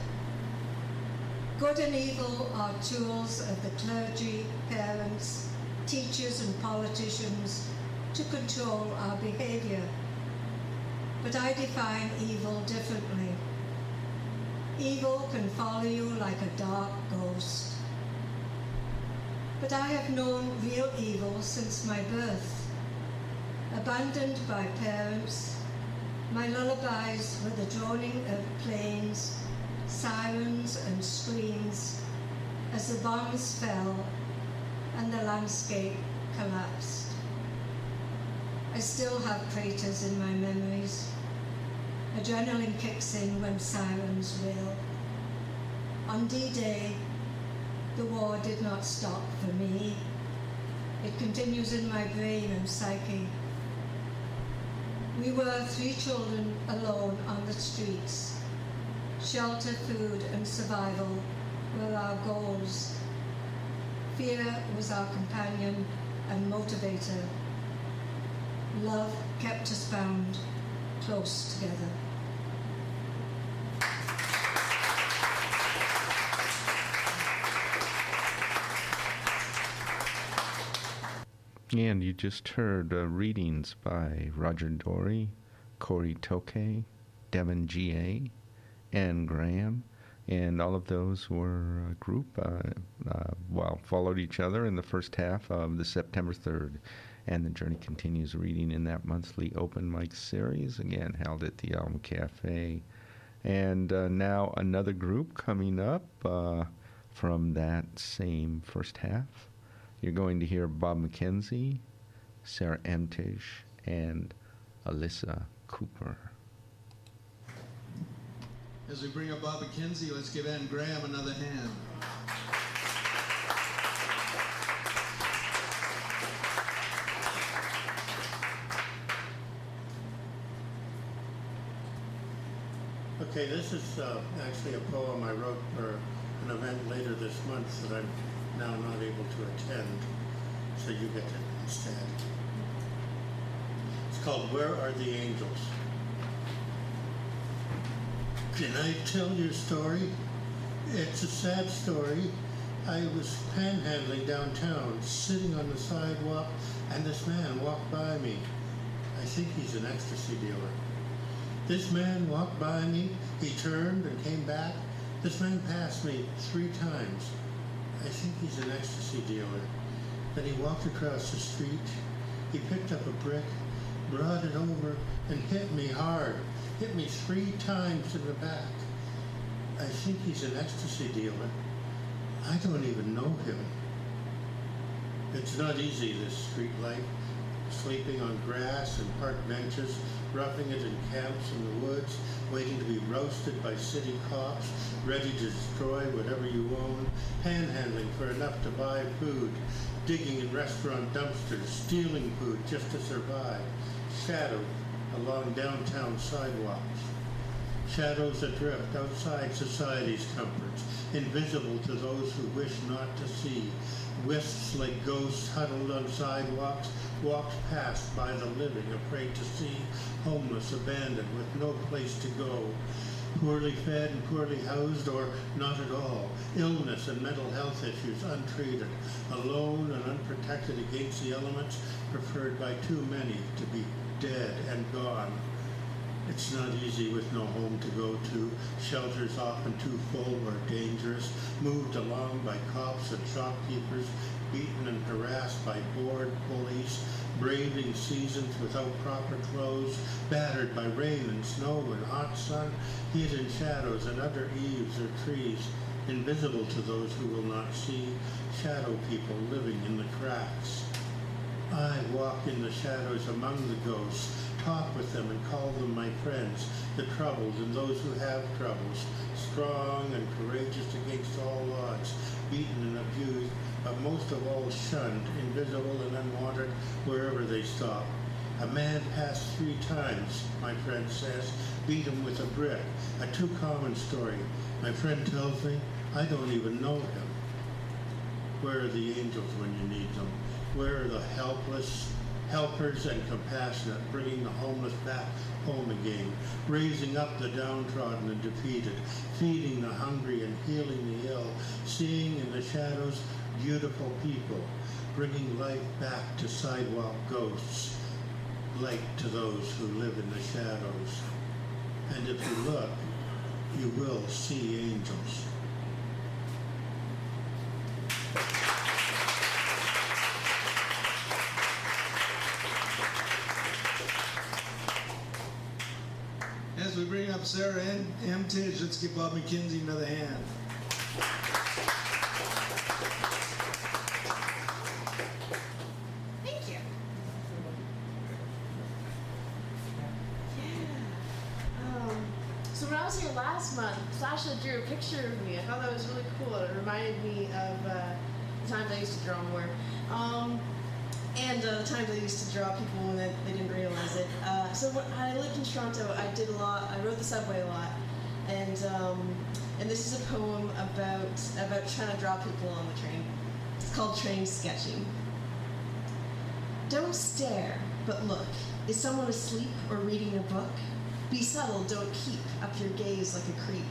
Good and evil are tools of the clergy, parents, teachers, and politicians to control our behavior. But I define evil differently. Evil can follow you like a dark ghost. But I have known real evil since my birth. Abandoned by parents, my lullabies were the droning of planes, sirens, and screams as the bombs fell and the landscape collapsed. I still have craters in my memories. Adrenaline kicks in when sirens wail. On D-Day, the war did not stop for me. It continues in my brain and psyche. We were three children alone on the streets. Shelter, food, and survival were our goals. Fear was our companion and motivator. Love kept us bound close together. And you just heard uh, readings by Roger Dory, Corey Tokay, Devin G.A., Ann Graham, and all of those were a group, uh, uh, well, followed each other in the first half of the September 3rd. And the journey continues reading in that monthly open mic series, again held at the Elm Cafe. And uh, now another group coming up uh, from that same first half. You're going to hear Bob McKenzie, Sarah Emtish, and Alyssa Cooper. As we bring up Bob McKenzie, let's give Ann Graham another hand. Okay, this is uh, actually a poem I wrote for an event later this month that I'm now not able to attend, so you get it instead. It's called Where Are the Angels? Can I tell your story? It's a sad story. I was panhandling downtown, sitting on the sidewalk, and this man walked by me. I think he's an ecstasy dealer. This man walked by me, he turned and came back. This man passed me three times. I think he's an ecstasy dealer. Then he walked across the street. He picked up a brick, brought it over, and hit me hard. Hit me three times in the back. I think he's an ecstasy dealer. I don't even know him. It's not easy, this street life. Sleeping on grass and park benches, roughing it in camps in the woods, waiting to be roasted by city cops, ready to destroy whatever you own, panhandling for enough to buy food, digging in restaurant dumpsters, stealing food just to survive, shadowed along downtown sidewalks. Shadows adrift outside society's comforts, invisible to those who wish not to see. Wisps like ghosts huddled on sidewalks, walked past by the living, afraid to see, homeless, abandoned, with no place to go. Poorly fed and poorly housed, or not at all. Illness and mental health issues untreated. Alone and unprotected against the elements, preferred by too many to be dead and gone. It's not easy with no home to go to, shelters often too full or dangerous, moved along by cops and shopkeepers, beaten and harassed by bored police, braving seasons without proper clothes, battered by rain and snow and hot sun, hid in shadows and under eaves or trees, invisible to those who will not see, shadow people living in the cracks. I walk in the shadows among the ghosts, talk with them and call them my friends, the troubled and those who have troubles, strong and courageous against all odds, beaten and abused, but most of all shunned, invisible and unwanted wherever they stop. A man passed three times, my friend says, beat him with a brick, a too common story. My friend tells me, I don't even know him. Where are the angels when you need them? Where are the helpless, helpers and compassionate, bringing the homeless back home again, raising up the downtrodden and defeated, feeding the hungry and healing the ill, seeing in the shadows beautiful people, bringing life back to sidewalk ghosts, light to those who live in the shadows. And if you look, you will see angels. Bring up Sarah and M. Let's give Bob McKenzie another hand. Thank you. Yeah. Um, so when I was here last month, Sasha drew a picture of me. I thought that was really cool. It reminded me of uh, the times I used to draw more. Um, and uh, the times I used to draw people when they, they didn't realize it. Uh, so when I lived in Toronto, I did a lot. I rode the subway a lot, and um, and this is a poem about about trying to draw people on the train. It's called Train Sketching. Don't stare, but look. Is someone asleep or reading a book? Be subtle, don't keep up your gaze like a creep.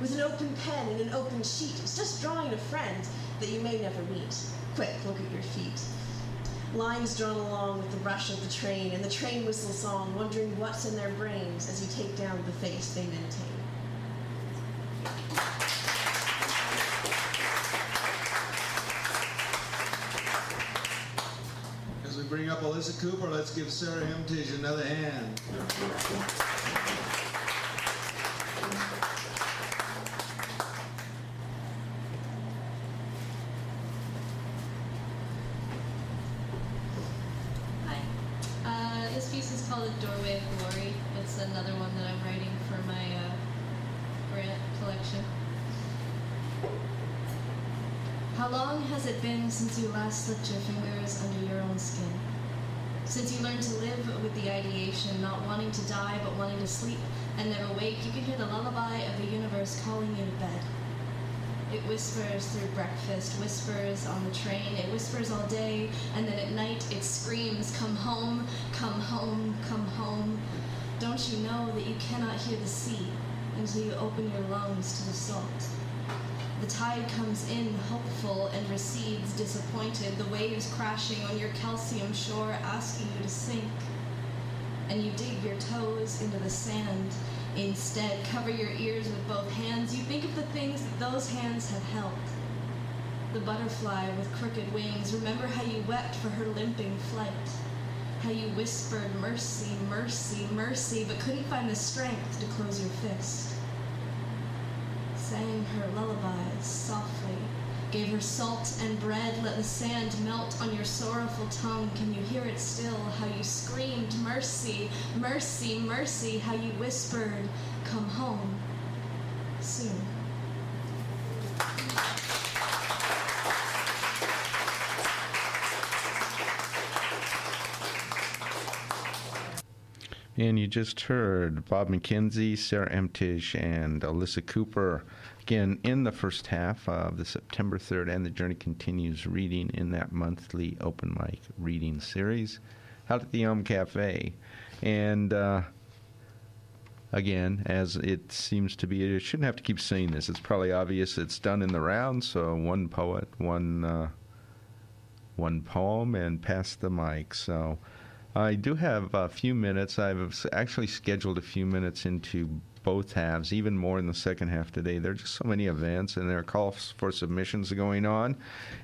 With an open pen and an open sheet, it's just drawing a friend that you may never meet. Quick, look at your feet lines drawn along with the rush of the train and the train whistle song, wondering what's in their brains as you take down the face they maintain. As we bring up Alyssa Cooper, let's give Sarah Hemtage another hand. Since you last slipped your fingers under your own skin? Since you learned to live with the ideation, not wanting to die but wanting to sleep and never wake, you can hear the lullaby of the universe calling you to bed. It whispers through breakfast, whispers on the train, it whispers all day, and then at night it screams, Come home, come home, come home. Don't you know that you cannot hear the sea until you open your lungs to the salt? The tide comes in hopeful and recedes disappointed, the waves crashing on your calcium shore asking you to sink. And you dig your toes into the sand. Instead, cover your ears with both hands. You think of the things that those hands have held. The butterfly with crooked wings. Remember how you wept for her limping flight. How you whispered mercy, mercy, mercy, but couldn't find the strength to close your fist sang her lullabies softly, gave her salt and bread, let the sand melt on your sorrowful tongue. Can you hear it still? How you screamed, Mercy, mercy, mercy, how you whispered, Come home soon. And you just heard Bob McKenzie, Sarah Emtish, and Alyssa Cooper. Again, in the first half of the September 3rd and the Journey Continues reading in that monthly open mic reading series out at the Elm Cafe. And uh, again, as it seems to be, I shouldn't have to keep saying this. It's probably obvious it's done in the round. So one poet, one uh, one poem, and pass the mic. So I do have a few minutes. I've actually scheduled a few minutes into both halves, even more in the second half today. There are just so many events, and there are calls for submissions going on,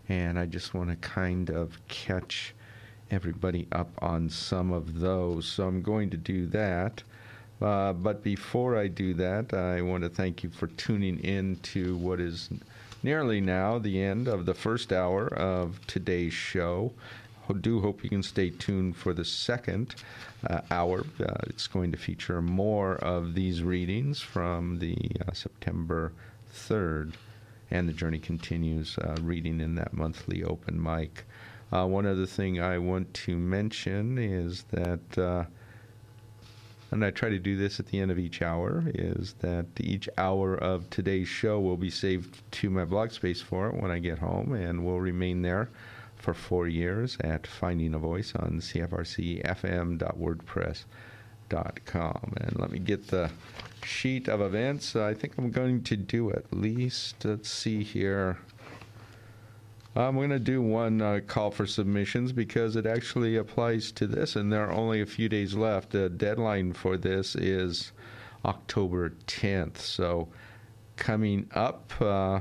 and I just want to kind of catch everybody up on some of those. So I'm going to do that. Uh, but before I do that, I want to thank you for tuning in to what is nearly now the end of the first hour of today's show. Do hope you can stay tuned for the second uh, hour. Uh, it's going to feature more of these readings from the uh, September 3rd and the Journey Continues uh, reading in that monthly open mic. Uh, one other thing I want to mention is that uh, and I try to do this at the end of each hour, is that each hour of today's show will be saved to my blog space for it when I get home and will remain there for four years at Finding a Voice on cfrcfm.wordpress.com. And let me get the sheet of events. I think I'm going to do at least, let's see here. I'm going to do one uh, call for submissions because it actually applies to this, and there are only a few days left. The deadline for this is October 10th. So, coming up, uh,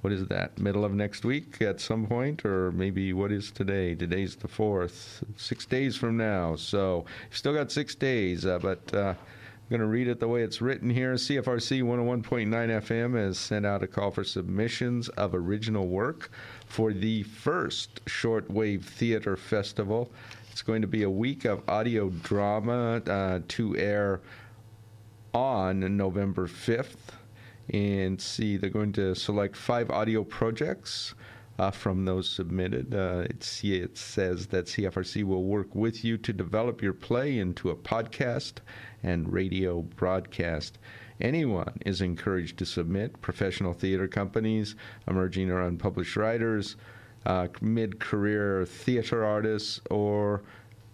what is that, middle of next week at some point, or maybe what is today? Today's the 4th, six days from now. So, still got six days, uh, but. Uh, I'm going to read it the way it's written here. CFRC 101.9 FM has sent out a call for submissions of original work for the first Shortwave Theater Festival. It's going to be a week of audio drama uh, to air on November 5th. And see, they're going to select five audio projects. Uh, from those submitted. Uh, it says that CFRC will work with you to develop your play into a podcast and radio broadcast. Anyone is encouraged to submit professional theater companies, emerging or unpublished writers, uh, mid career theater artists, or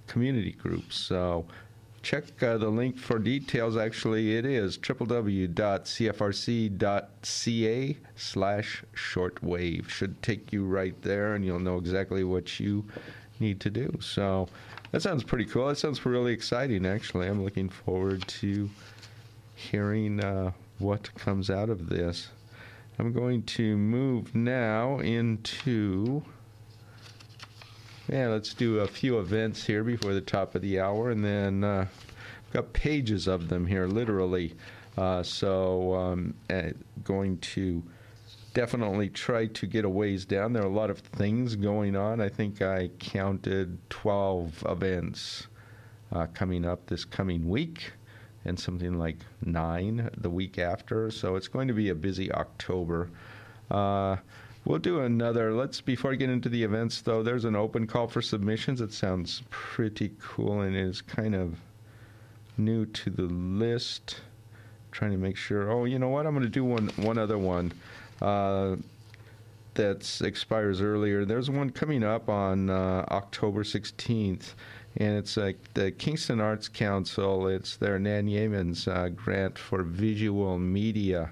community groups. So check uh, the link for details. Actually, it is www.cfrc.ca slash shortwave. Should take you right there, and you'll know exactly what you need to do. So that sounds pretty cool. That sounds really exciting, actually. I'm looking forward to hearing uh, what comes out of this. I'm going to move now into yeah, let's do a few events here before the top of the hour, and then uh, got pages of them here, literally. Uh, so um, uh, going to definitely try to get a ways down. There are a lot of things going on. I think I counted 12 events uh, coming up this coming week and something like nine the week after. So it's going to be a busy October. Uh, we'll do another. Let's before I get into the events, though. There's an open call for submissions. It sounds pretty cool and is kind of new to the list. Trying to make sure. Oh, you know what? I'm going to do one one other one. Uh, that expires earlier. There's one coming up on uh, October 16th, and it's like the Kingston Arts Council. It's their Nan Yeomans uh, grant for visual media.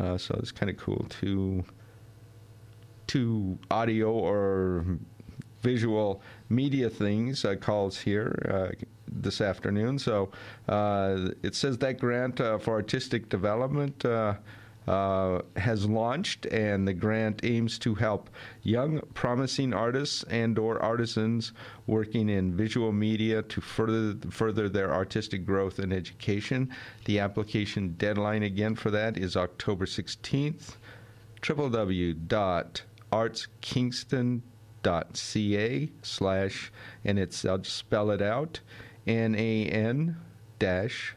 Uh, so it's kind of cool to to audio or visual media things uh, calls here uh, this afternoon. So uh, it says that grant uh, for artistic development uh, uh, has launched, and the grant aims to help young, promising artists and/or artisans working in visual media to further further their artistic growth and education. The application deadline again for that is October 16th. www.artskingston.ca slash and it's I'll just spell it out N A N dash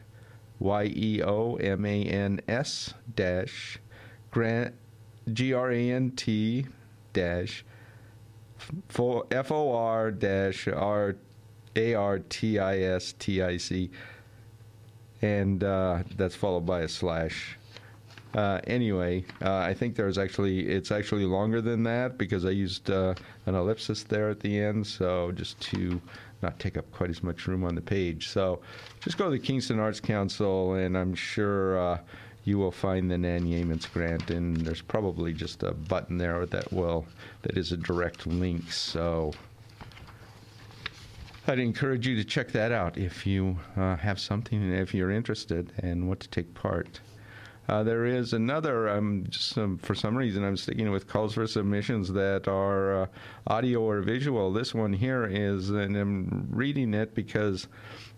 Y E O M A N S dash grant G R A N T dash F O R dash R A R T I S T I C and uh, that's followed by a slash. Uh, anyway, uh, I think there's actually it's actually longer than that because I used uh, an ellipsis there at the end, so just to not take up quite as much room on the page. So just go to the Kingston Arts Council, and I'm sure uh, you will find the Nan Yeomans grant, and there's probably just a button there that will that is a direct link. So I'd encourage you to check that out if you uh, have something, if you're interested and want to take part. Uh, there is another, um, just um, for some reason, I'm sticking with calls for submissions that are uh, audio or visual. This one here is, and I'm reading it because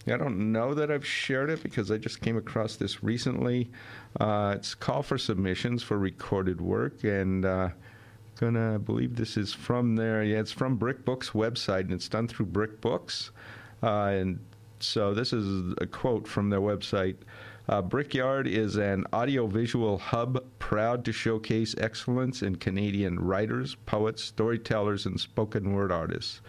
I don't know that I've shared it because I just came across this recently. Uh, it's call for submissions for recorded work, and uh, gonna believe this is from there. Yeah, it's from Brick Books website, and it's done through BrickBooks. Uh, and so this is a quote from their website. Uh, Brickyard is an audiovisual hub proud to showcase excellence in Canadian writers, poets, storytellers, and spoken word artists.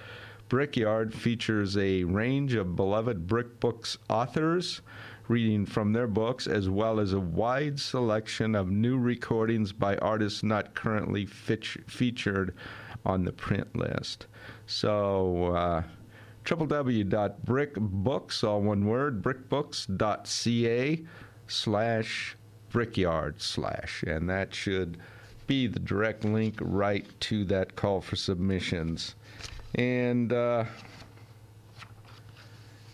Brickyard features a range of beloved Brick Books authors reading from their books, as well as a wide selection of new recordings by artists not currently featured on the print list. So, uh, www.brickbooks, all one word, brickbooks.ca slash brickyard slash. And that should be the direct link right to that call for submissions. And, uh,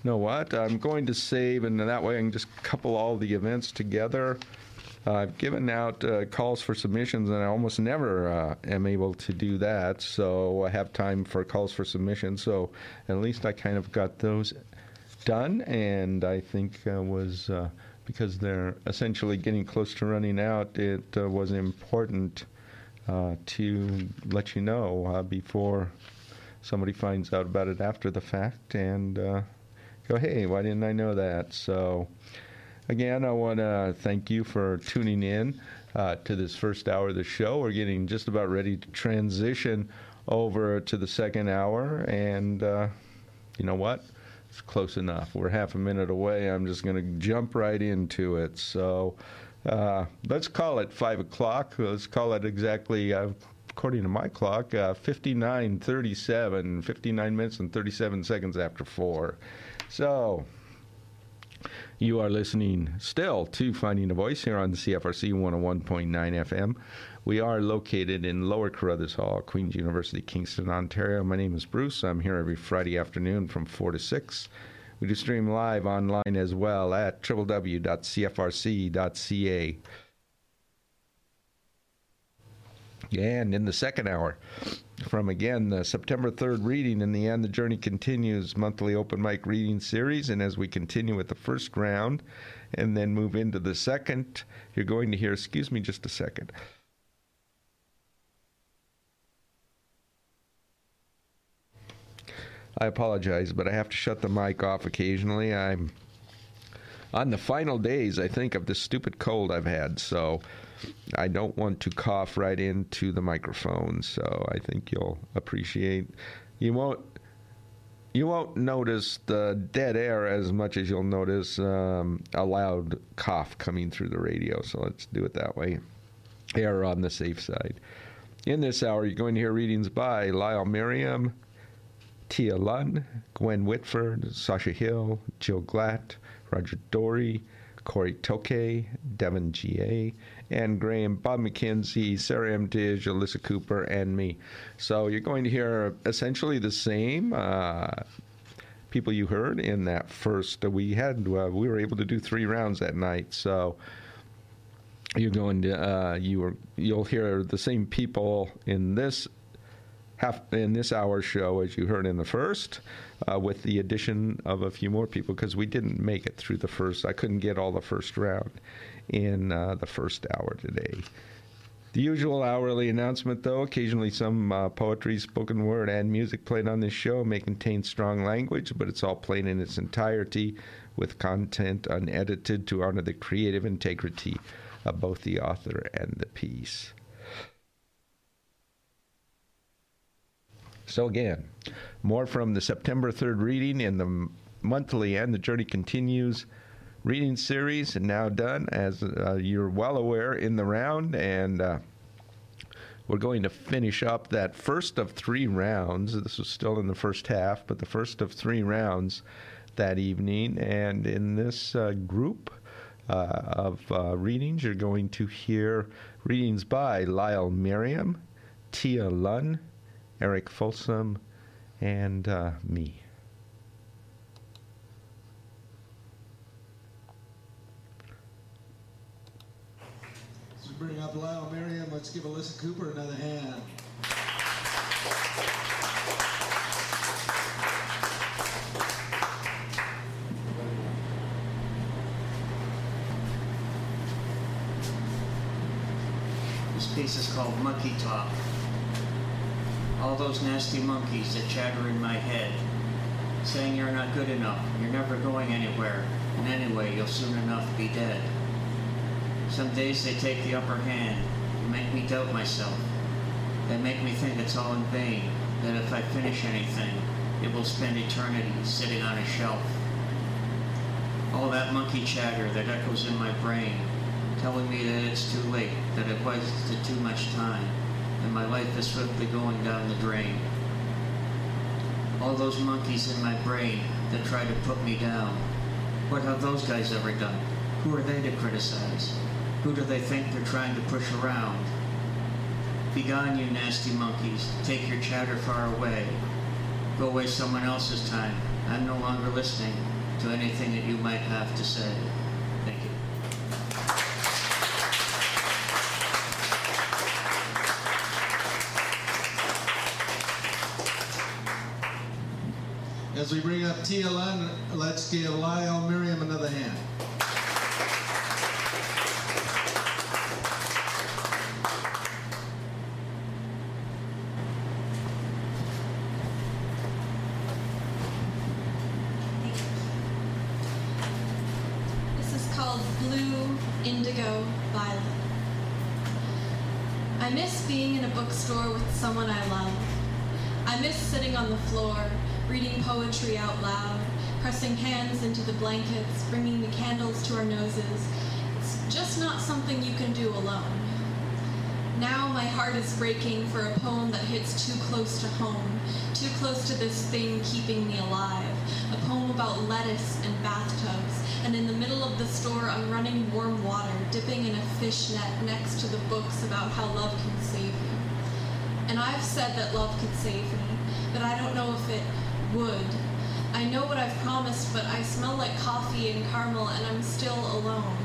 know what? I'm going to save, and that way I can just couple all the events together. Uh, I've given out uh, calls for submissions, and I almost never uh, am able to do that. So I have time for calls for submissions. So at least I kind of got those done, and I think uh, was uh, because they're essentially getting close to running out. It uh, was important to let you know before somebody finds out about it after the fact, and go, "Hey, why didn't I know that?" So. Again, I want to thank you for tuning in uh, to this first hour of the show. We're getting just about ready to transition over to the second hour, and uh, you know what? It's close enough. We're half a minute away. I'm just going to jump right into it. So uh, let's call it 5 o'clock. Let's call it exactly uh, according to my clock, uh, 59:37, 59 minutes and 37 seconds after 4. So, you are listening still to Finding a Voice here on CFRC 101.9 FM. We are located in Lower Carruthers Hall, Queen's University, Kingston, Ontario. My name is Bruce. I'm here every Friday afternoon from 4 to 6. We do stream live online as well at www.cfrc.ca. And in the second hour, from again the September 3rd reading, in the end, the journey continues monthly open mic reading series. And as we continue with the first round and then move into the second, you're going to hear, excuse me just a second. I apologize, but I have to shut the mic off occasionally. I'm on the final days, I think, of this stupid cold I've had, so I don't want to cough right into the microphone. So I think you'll appreciate. You won't. You won't notice the dead air as much as you'll notice um, a loud cough coming through the radio. So let's do it that way. Air on the safe side. In this hour, you're going to hear readings by Lyle Merriam, Tia Lunn, Gwen Whitford, Sasha Hill, Jill Glatt, Roger Dory, Corey Tokay, Devin G.A., Ann Graham, Bob McKenzie, Sarah M. Dish, Alyssa Cooper, and me. So you're going to hear essentially the same uh, people you heard in that first. We had uh, we were able to do three rounds that night, so you're going to uh, you were you'll hear the same people in this half in this hour show as you heard in the first, uh, with the addition of a few more people because we didn't make it through the first. I couldn't get all the first round in uh, the first hour today. The usual hourly announcement, though, occasionally some uh, poetry, spoken word, and music played on this show may contain strong language, but it's all played in its entirety with content unedited to honor the creative integrity of both the author and the piece. So, again, more from the September 3rd reading in the monthly and the Journey Continues reading series, now done, as uh, you're well aware, in the round. And uh, we're going to finish up that first of three rounds. This was still in the first half, but the first of three rounds that evening. And in this uh, group, uh, of uh, readings. You're going to hear readings by Lyle Merriam, Tia Lunn, Eric Folsom, and uh, me. As we bring up Lyle Merriam, let's give Alyssa Cooper another hand. This piece is called Monkey Talk. All those nasty monkeys that chatter in my head, saying you're not good enough, you're never going anywhere, and anyway, you'll soon enough be dead. Some days they take the upper hand, and make me doubt myself. They make me think it's all in vain, that if I finish anything, it will spend eternity sitting on a shelf. All that monkey chatter that echoes in my brain, telling me that it's too late, that I've wasted too much time, and my life is swiftly going down the drain. All those monkeys in my brain that try to put me down, what have those guys ever done? Who are they to criticize? Who do they think they're trying to push around? Begone, you nasty monkeys. Take your chatter far away. Go waste someone else's time. I'm no longer listening to anything that you might have to say. Thank you. As we bring up TLN, let's give Lyle Merriam another hand. This is called Blue Indigo Violet. I miss being in a with someone I love. I miss sitting on the floor, reading poetry out loud, pressing hands into the blankets, bringing the candles to our noses. It's just not something you can do alone. Now my heart is breaking for a poem that hits too close to home, too close to this thing keeping me alive. A poem about lettuce and bathtubs, and in the middle of the store I'm running warm water, dipping in a fish net next to the books about how love can save you. And I've said that love could save me, but I don't know if it would. I know what I've promised, but I smell like coffee and caramel, and I'm still alone.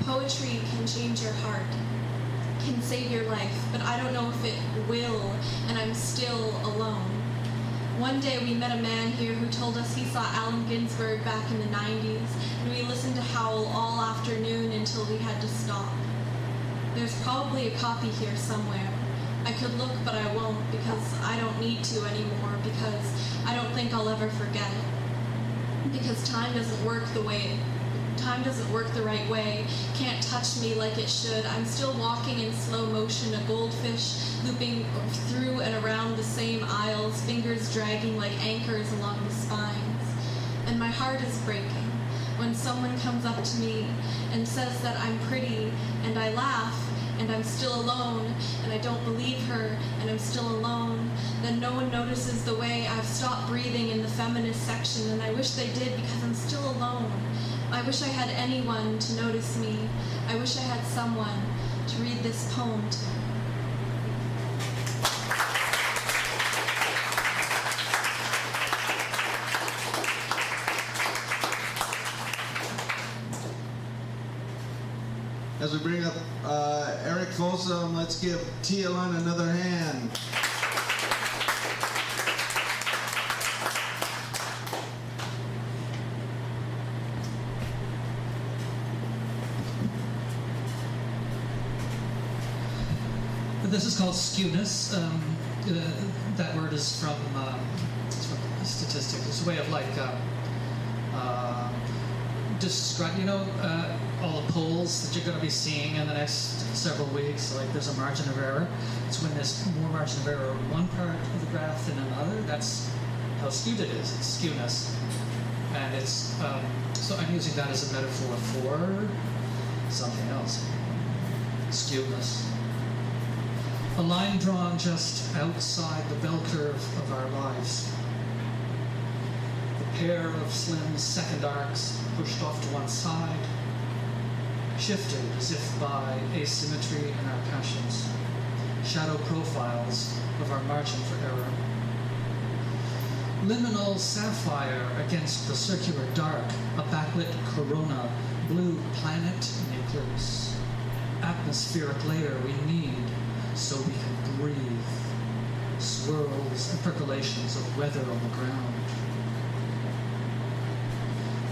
Poetry can change your heart. can save your life, but I don't know if it will, and I'm still alone. One day we met a man here who told us he saw Allen Ginsberg back in the 90s, and we listened to Howl all afternoon until we had to stop. There's probably a copy here somewhere. I could look, but I won't because I don't need to anymore because I don't think I'll ever forget it. Because time doesn't work the way time doesn't work the right way, can't touch me like it should. I'm still walking in slow motion, a goldfish looping through and around the same aisles, fingers dragging like anchors along the spines. And my heart is breaking when someone comes up to me and says that I'm pretty, and I laugh, and I'm still alone, and I don't believe her, and I'm still alone, then no one notices the way I've stopped breathing in the feminist section, and I wish they did because I'm still alone. I wish I had anyone to notice me. I wish I had someone to read this poem to. As we bring up uh, Folsom, let's give Lund another hand. This is called skewness. Um, uh, that word is from, um, it's from a. It's a way of like uh, uh, describe, you know, uh, all the polls that you're going to be seeing in the next several weeks. Like there's a margin of error. It's when there's more margin of error in one part of the graph than another. That's how skewed it is. It's skewness, and it's um, so I'm using that as a metaphor for something else. Skewness a line drawn just outside the bell curve of our lives. The pair of slim second arcs pushed off to one side, shifted as if by asymmetry in our passions, shadow profiles of our margin for error. Liminal sapphire against the circular dark, a backlit corona, blue planet in eclipse. Atmospheric layer we need so we can breathe. Swirls and percolations of weather on the ground.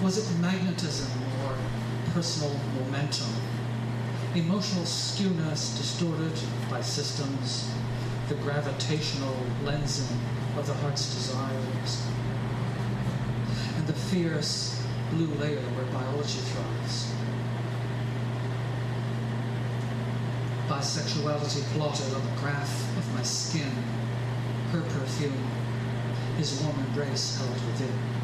Was it magnetism or personal momentum? Emotional skewness distorted by systems, the gravitational lensing of the heart's desires, and the fierce blue layer where biology thrives. bisexuality plotted on the graph of my skin, her perfume, his warm embrace held within.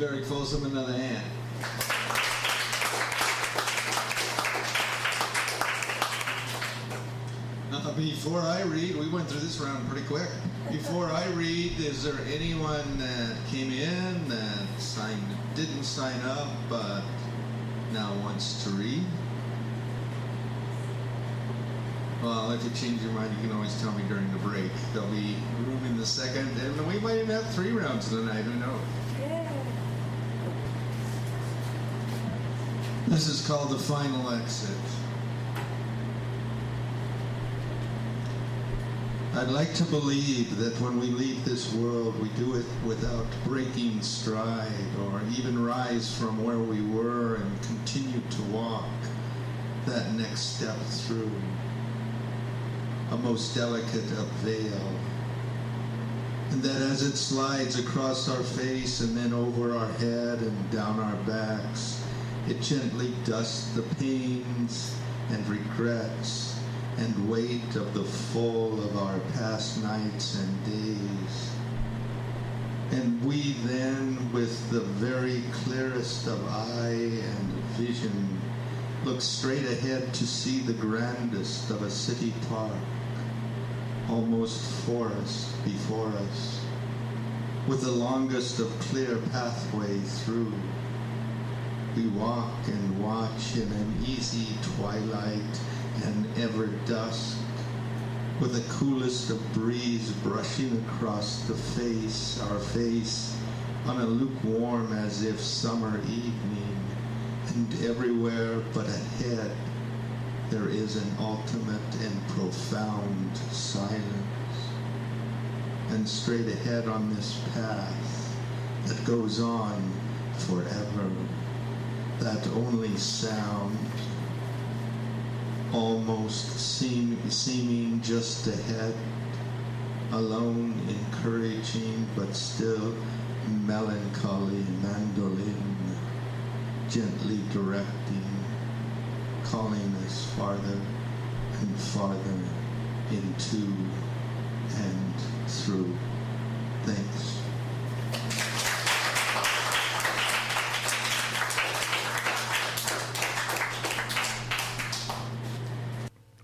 Let's give Eric Folsom another hand. Now, before I read, we went through this round pretty quick. Before I read, is there anyone that came in that signed, didn't sign up, but now wants to read? Well, if you change your mind, you can always tell me during the break. There'll be room in the second, and we might even have three rounds tonight. Who knows? This is called the final exit. I'd like to believe that when we leave this world, we do it without breaking stride or even rise from where we were and continue to walk that next step through a most delicate of veil. And that as it slides across our face and then over our head and down our backs, it gently dusts the pains and regrets and weight of the full of our past nights and days. And we then, with the very clearest of eye and vision, look straight ahead to see the grandest of a city park, almost forest before us, with the longest of clear pathway through. We walk and watch in an easy twilight and ever dusk, with the coolest of breeze brushing across the face, our face, on a lukewarm as if summer evening, and everywhere but ahead there is an ultimate and profound silence. And straight ahead on this path that goes on forever, that only sound almost seem, seeming just ahead, alone, encouraging, but still melancholy mandolin, gently directing, calling us farther and farther into and through. Thanks.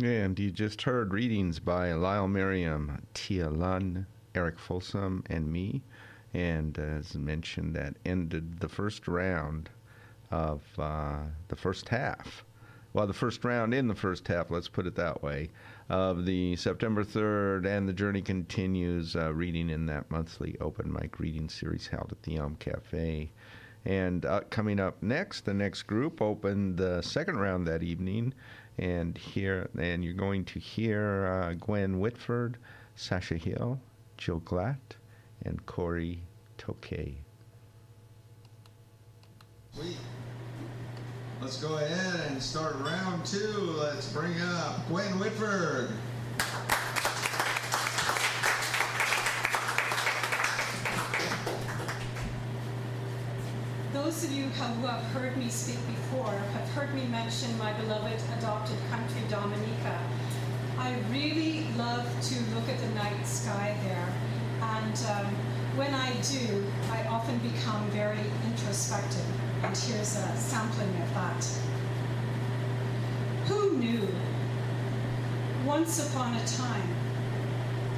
And you just heard readings by Lyle Merriam, Tia Lund, Eric Folsom, and me. And as mentioned, that ended the first round of uh, the first half. Well, the first round in the first half, let's put it that way, of the September 3rd, and the journey continues uh, reading in that monthly open mic reading series held at the Elm Cafe. And uh, coming up next, the next group opened the second round that evening, and here and you're going to hear uh, Gwen Whitford, Sasha Hill, Jill Glatt, and Corey Tokay. Sweet. Let's go ahead and start round two. Let's bring up Gwen Whitford. Those of you who have heard me speak before have heard me mention my beloved adopted country, Dominica. I really love to look at the night sky there, and um, when I do, I often become very introspective. And here's a sampling of that. Who knew? Once upon a time.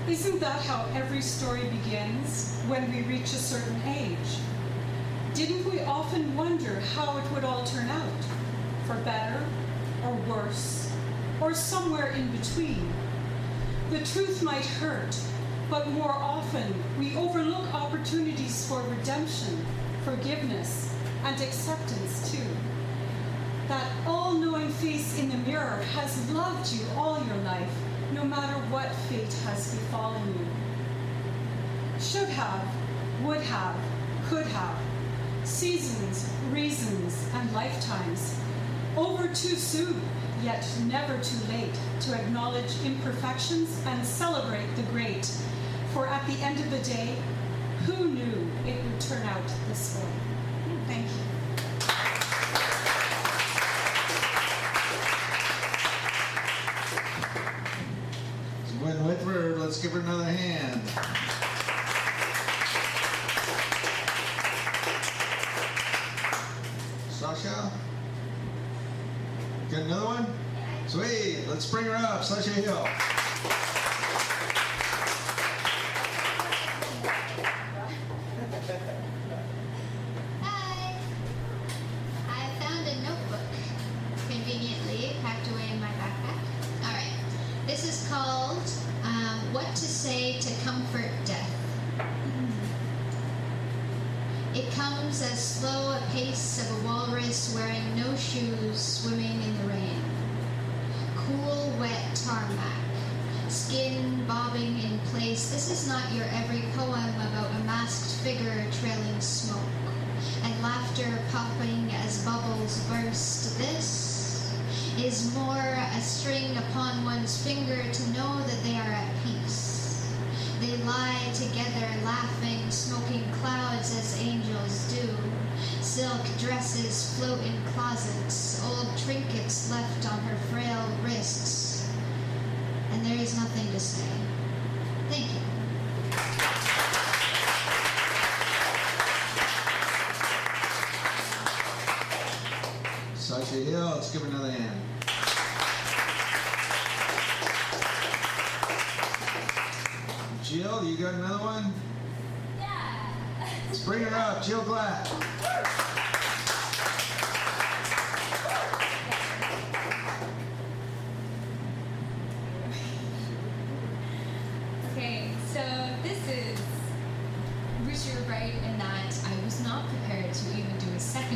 Isn't that how every story begins when we reach a certain age? Didn't we often wonder how it would all turn out? For better or worse, or somewhere in between? The truth might hurt, but more often we overlook opportunities for redemption, forgiveness, and acceptance too. That all knowing face in the mirror has loved you all your life, no matter what fate has befallen you. Should have, would have, could have seasons, reasons, and lifetimes. Over too soon, yet never too late, to acknowledge imperfections and celebrate the great. For at the end of the day, who knew it would turn out this way? Thank you.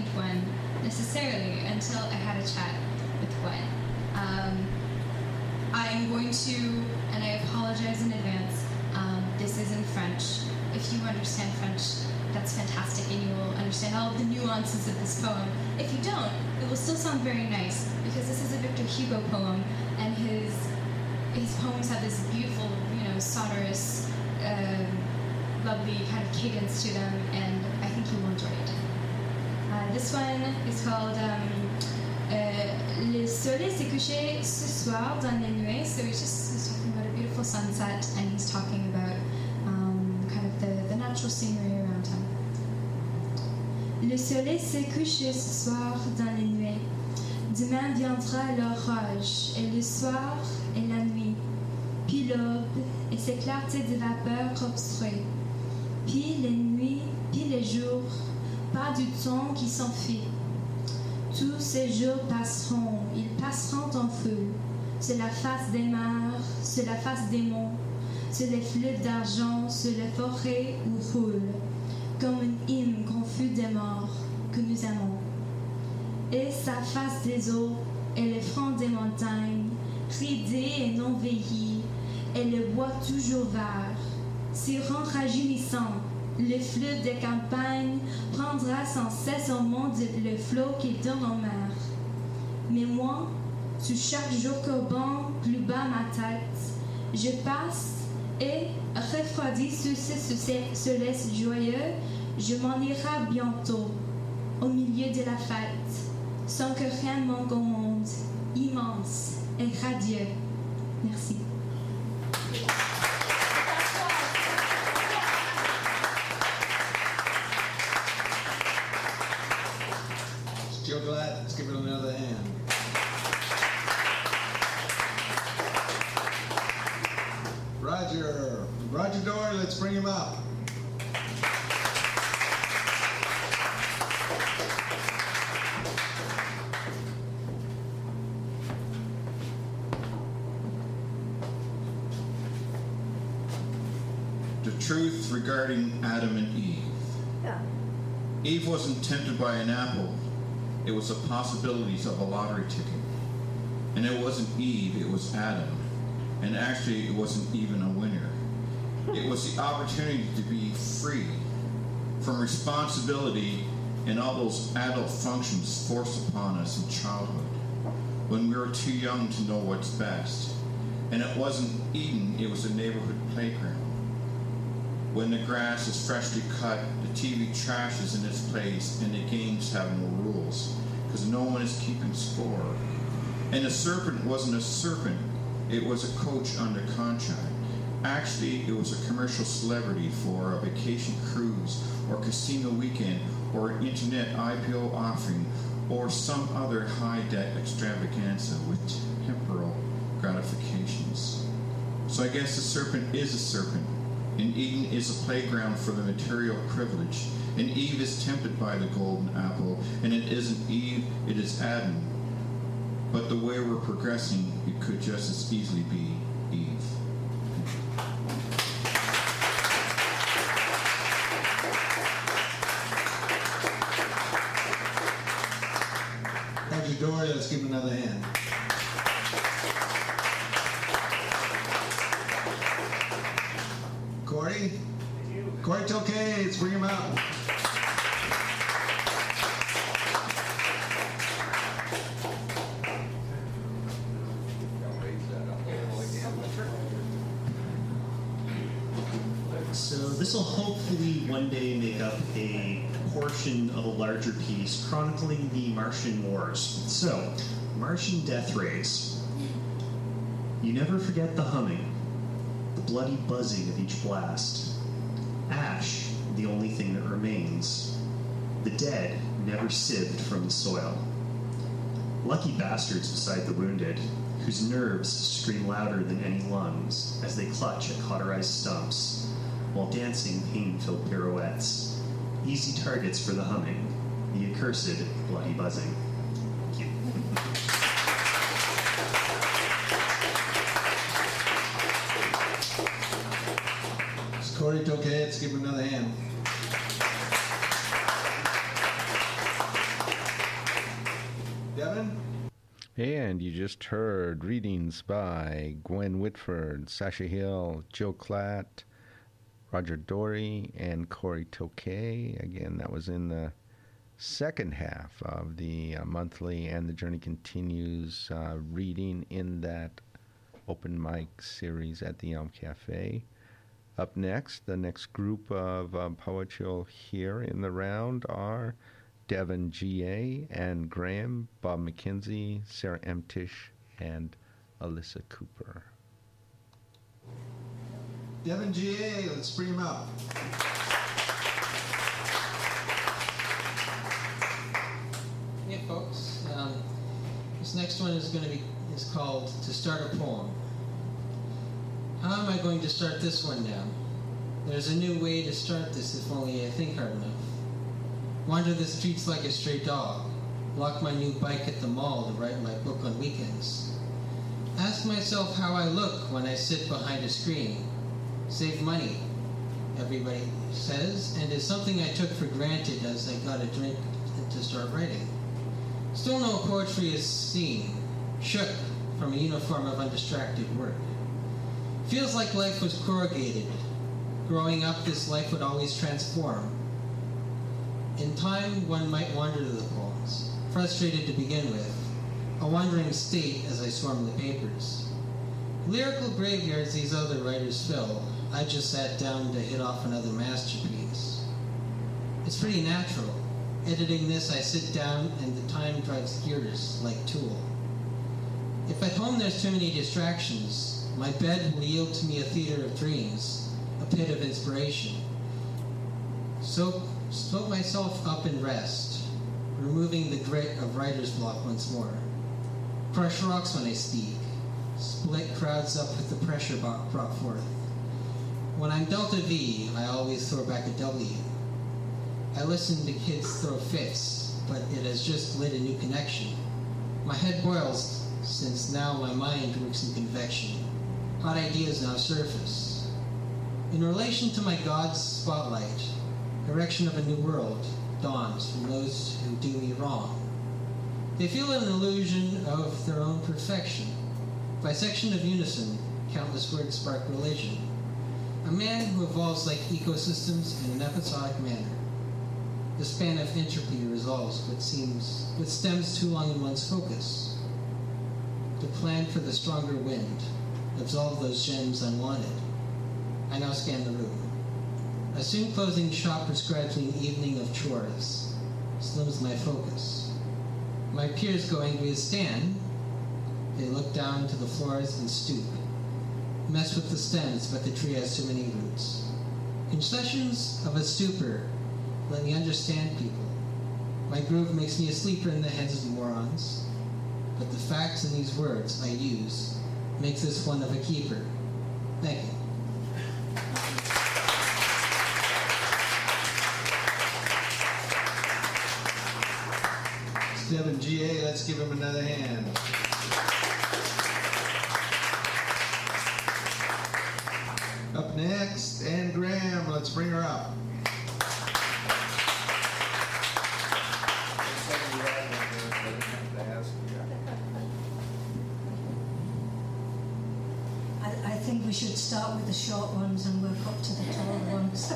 Gwen necessarily until I had a chat with Gwen. Um, I'm going to, and I apologize in advance, um, this is in French. If you understand French, that's fantastic, and you will understand all of the nuances of this poem. If you don't, it will still sound very nice because this is a Victor Hugo poem, and his his poems have this beautiful, you know, sonorous, um, lovely kind of cadence to them, and I think you will enjoy it. This one is called um, uh, Le soleil s'est couché ce soir dans les nuées. So he's just talking about a beautiful sunset, and he's talking about um, kind of the, the natural scenery around him. Le soleil s'est couché ce soir dans les nuées. Demain viendra l'orage, et le soir et la nuit, puis l'aube et ses clartés de vapeur obstruées, puis les pas du temps qui s'enfuit. Tous ces jours passeront, ils passeront en feu, sur la face des mers, sur la face des monts, sur les fleuves d'argent, sur les forêts où roule, comme une hymne confus des morts que nous aimons. Et sa face des eaux, et le front des montagnes, ridé et non veillé, et le bois toujours vert, seront rajeunissants. Le fleuve des campagnes prendra sans cesse au monde le flot qui donne en mer. Mais moi, sous chaque jour courbant plus bas ma tête, je passe et, refroidi sous ce soleil joyeux, je m'en irai bientôt, au milieu de la fête, sans que rien manque au monde, immense et radieux. Merci. Regarding Adam and Eve. Yeah. Eve wasn't tempted by an apple. It was the possibilities of a lottery ticket. And it wasn't Eve, it was Adam. And actually, it wasn't even a winner. It was the opportunity to be free from responsibility and all those adult functions forced upon us in childhood when we were too young to know what's best. And it wasn't Eden, it was a neighborhood playground. When the grass is freshly cut, the TV trash is in its place, and the games have no rules, because no one is keeping score. And the serpent wasn't a serpent, it was a coach under contract. Actually, it was a commercial celebrity for a vacation cruise, or casino weekend, or an internet IPO offering, or some other high debt extravaganza with temporal gratifications. So I guess the serpent is a serpent, and Eden is a playground for the material privilege. And Eve is tempted by the golden apple, and it isn't Eve, it is Adam. But the way we're progressing, it could just as easily be Eve. Roger Dory, let's give him another hand. Corey? Corey let's bring him out. So this will hopefully one day make up a portion of a larger piece chronicling the Martian Wars. So, Martian death rays. You never forget the humming, the bloody buzzing of each blast. Ash, the only thing that remains. The dead never sieved from the soil. Lucky bastards beside the wounded, whose nerves scream louder than any lungs as they clutch at cauterized stumps while dancing pain-filled pirouettes. Easy targets for the humming, the accursed bloody buzzing. Thank you. It's Corey Tokay, let's give him another hand. And you just heard readings by Gwen Whitford, Sasha Hill, Joe Glatt, Roger Dory, and Corey Tokay. Again, that was in the second half of the uh, monthly and the journey continues uh, reading in that open mic series at the Elm Cafe. Up next, the next group of uh, poets you'll hear in the round are Devin G.A. and Graham, Bob McKenzie, Sarah M. Tisch, and Alyssa Cooper. Devin G.A., let's bring him up. Yeah, folks. Um, this next one is going to be is called "To Start a Poem." How am I going to start this one now? There's a new way to start this if only I think hard enough. Wander the streets like a stray dog. Lock my new bike at the mall to write my book on weekends. Ask myself how I look when I sit behind a screen. Save money, everybody says, and is something I took for granted as I got a drink to start writing. Still no poetry is seen, shook from a uniform of undistracted work. Feels like life was corrugated. Growing up, this life would always transform. In time, one might wander to the poems, frustrated to begin with, a wandering state as I swarm the papers. Lyrical graveyards these other writers fill, I just sat down to hit off another masterpiece. It's pretty natural. Editing this, I sit down and the time drives gears like Tool. If at home there's too many distractions, my bed will yield to me a theater of dreams, a pit of inspiration. So Slope myself up and rest, removing the grit of writer's block once more. Crush rocks when I speak, split crowds up with the pressure brought forth. When I'm Delta V, I always throw back a W. I listen to kids throw fits, but it has just lit a new connection. My head boils since now my mind works in convection. Hot ideas now surface. In relation to my God's spotlight, erection of a new world dawns from those who do me wrong. They feel an illusion of their own perfection. By section of unison, countless words spark religion. A man who evolves like ecosystems in an episodic manner. The span of entropy resolves what seems what stems too long in one's focus. To plan for the stronger wind, absolve those gems unwanted. I now scan the room. A soon closing shop prescribes me an evening of chores, slims my focus. My peers go angry as stand. They look down to the floors and stoop. Mess with the stems, but the tree has too many roots. Concessions of a stupor let me understand people. My groove makes me a sleeper in the heads of morons, but the facts in these words I use makes this one of a keeper. Thank you. Devin G.A., let's give him another hand. Up next, Ann Graham, let's bring her up. I, think we should start with the short ones and work up to the tall ones.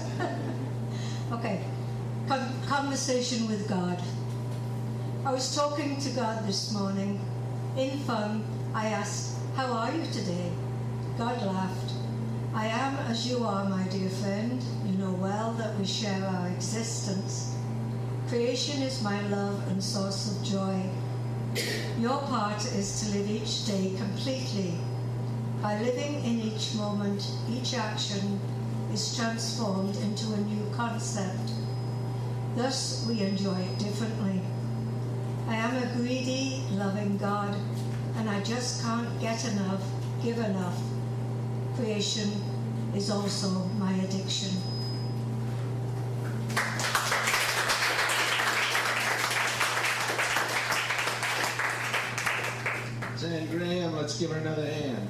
okay. Con- conversation with God. I was talking to God this morning. In fun, I asked, How are you today? God laughed. I am as you are, my dear friend. You know well that we share our existence. Creation is my love and source of joy. Your part is to live each day completely. By living in each moment, each action is transformed into a new concept. Thus, we enjoy it differently. I am a greedy, loving God, and I just can't get enough, give enough. Creation is also my addiction. Ann Graham, let's give her another hand.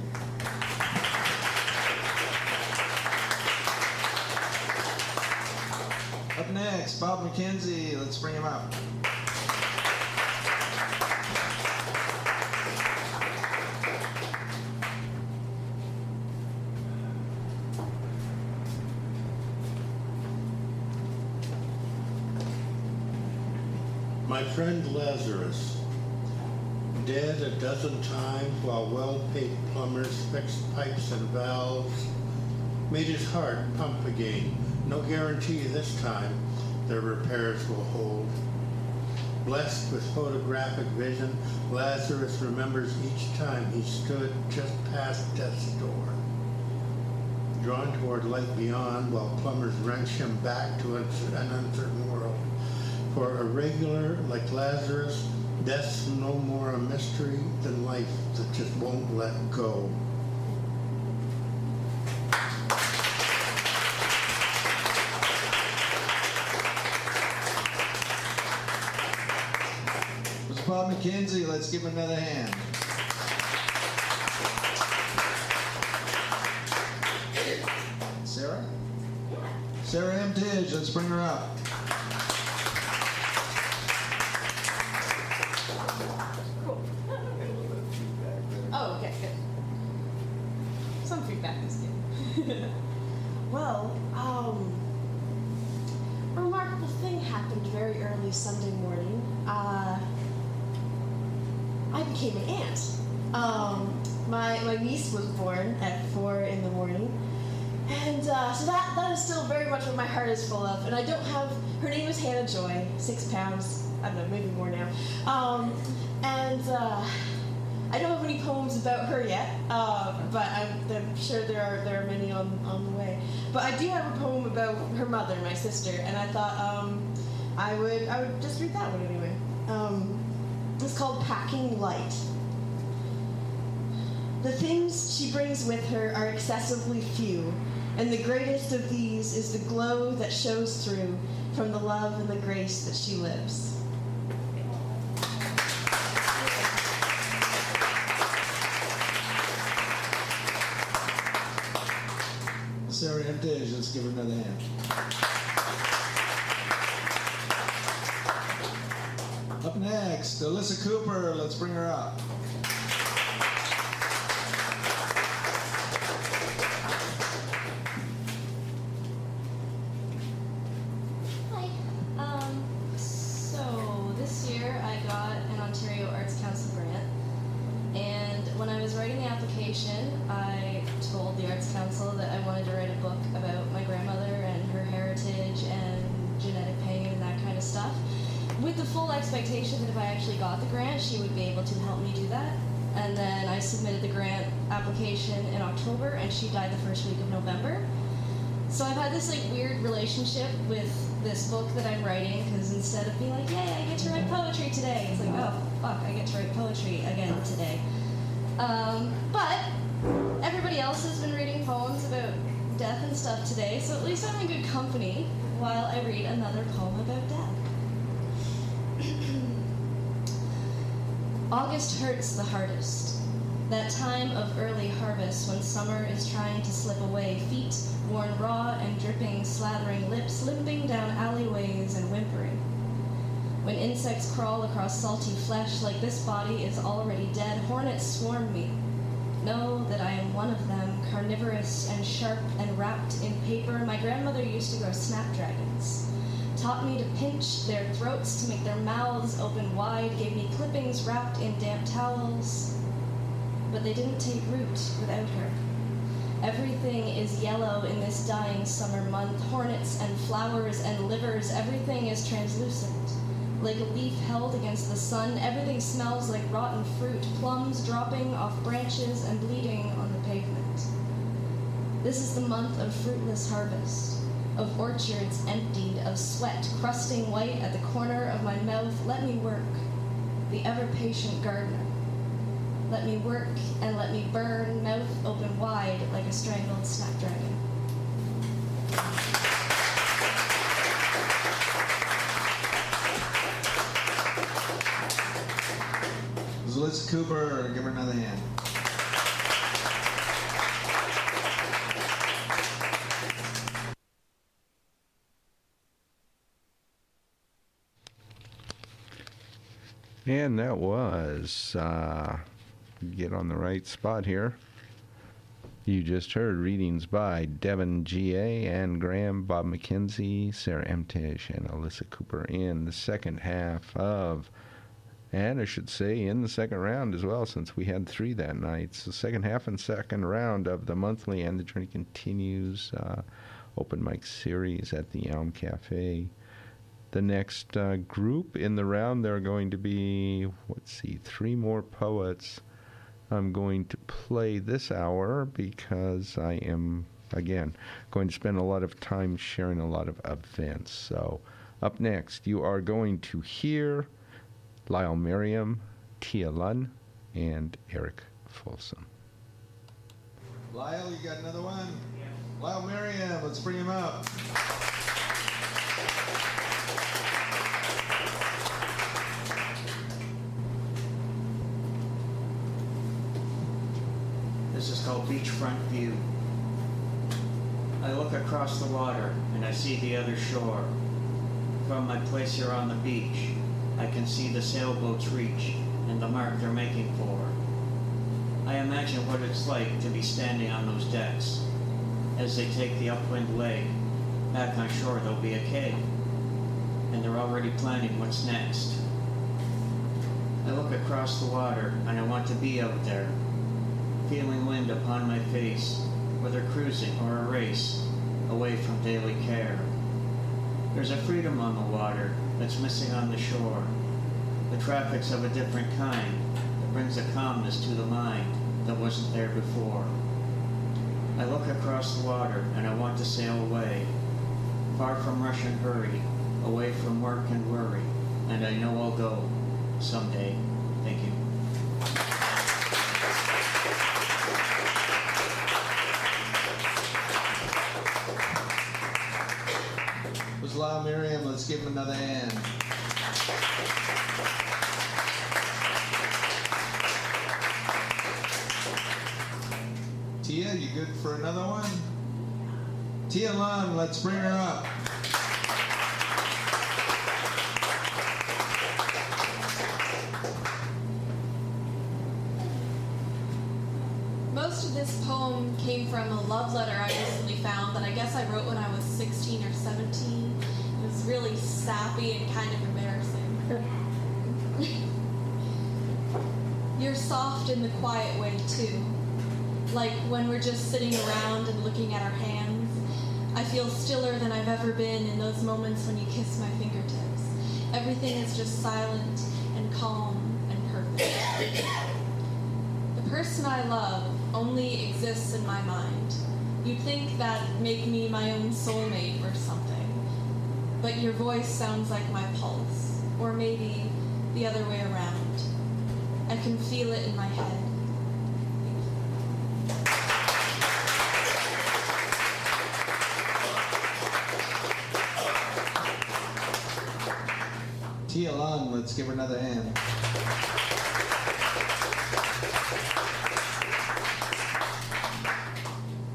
Up next, Bob McKenzie, let's bring him up. My friend Lazarus, dead a dozen times while well-paid plumbers fixed pipes and valves, made his heart pump again. No guarantee this time their repairs will hold. Blessed with photographic vision, Lazarus remembers each time he stood just past death's door. Drawn toward light beyond while plumbers wrench him back to an uncertain world. For a regular like Lazarus, death's no more a mystery than life that just won't let go. Mr. Bob McKenzie, let's give him another hand. Sarah? Sarah M. Tidge, let's bring her up. Cool. Oh, okay, good. Some feedback is good. well, um, a remarkable thing happened very early Sunday morning. Uh, I became an aunt. Um, my, my niece was born at four in the morning. And uh, so that, that is still very much what my heart is full of. And I don't have, her name is Hannah Joy, six pounds, I don't know, maybe more now. Um, and uh, I don't have any poems about her yet, uh, but I'm, I'm sure there are there are many on, on the way. But I do have a poem about her mother, my sister, and I thought um, I would I would just read that one anyway. Um, it's called Packing Light. The things she brings with her are excessively few, and the greatest of these is the glow that shows through from the love and the grace that she lives. Sarah let's give her another hand. Up next, Alyssa Cooper, let's bring her up. Hi. Um, so this year I got an Ontario Arts Council grant, and when I was writing the application, I told the Arts Council that I wanted to write a book about my grandmother and her heritage and genetic pain and that kind of stuff, with the full expectation that if I actually got the grant, she would be able to help me do that. And then I submitted the grant in October, and she died the first week of November. So I've had this like weird relationship with this book that I'm writing because instead of being like, "Yay, I get to write poetry today," it's like, "Oh, fuck, I get to write poetry again today." Um, but everybody else has been reading poems about death and stuff today, so at least I'm in good company while I read another poem about death. August hurts the hardest. That time of early harvest when summer is trying to slip away, feet worn raw and dripping, slathering lips, limping down alleyways and whimpering. When insects crawl across salty flesh like this body is already dead, hornets swarm me. Know that I am one of them, carnivorous and sharp and wrapped in paper. My grandmother used to grow snapdragons taught me to pinch their throats to make their mouths open wide, gave me clippings wrapped in damp towels. But they didn't take root without her. Everything is yellow in this dying summer month hornets and flowers and livers, everything is translucent. Like a leaf held against the sun, everything smells like rotten fruit, plums dropping off branches and bleeding on the pavement. This is the month of fruitless harvest of orchards emptied, of sweat crusting white at the corner of my mouth. Let me work, the ever patient gardener. Let me work and let me burn, mouth open wide like a strangled snapdragon. Alyssa Cooper, give her another hand. And that was, uh, get on the right spot here. You just heard readings by Devin G.A., Ann Graham, Bob McKenzie, Sarah Emtish, and Alyssa Cooper in the second half of, and I should say in the second round as well, since we had three that night. So, second half and second round of the monthly and the Journey Continues uh, open mic series at the Elm Cafe. The next uh, group in the round, there are going to be, let's see, three more poets. I'm going to play this hour because I am, again, going to spend a lot of time sharing a lot of events. So, up next, you are going to hear Lyle Merriam, Tia Lunn, and Eric Folsom. Lyle, you got another one? Lyle Merriam, let's bring him up. This is called beachfront view. I look across the water and I see the other shore. From my place here on the beach, I can see the sailboats reach and the mark they're making for. I imagine what it's like to be standing on those decks. As they take the upwind leg, back on shore there'll be a keg, and they're already planning what's next. I look across the water and I want to be out there, feeling wind upon my face, whether cruising or a race, away from daily care. There's a freedom on the water that's missing on the shore. The traffic's of a different kind that brings a calmness to the mind that wasn't there before. I look across the water and I want to sail away, far from rush and hurry, away from work and worry, and I know I'll go someday. Thank you. For another one? Tia Lund, let's bring her up. Most of this poem came from a love letter I recently found that I guess I wrote when I was 16 or 17. It was really sappy and kind of embarrassing. You're soft in the quiet way, too. Like when we're just sitting around and looking at our hands. I feel stiller than I've ever been in those moments when you kiss my fingertips. Everything is just silent and calm and perfect. The person I love only exists in my mind. You'd think that'd make me my own soulmate or something. But your voice sounds like my pulse, or maybe the other way around. I can feel it in my head. Let's give her another hand.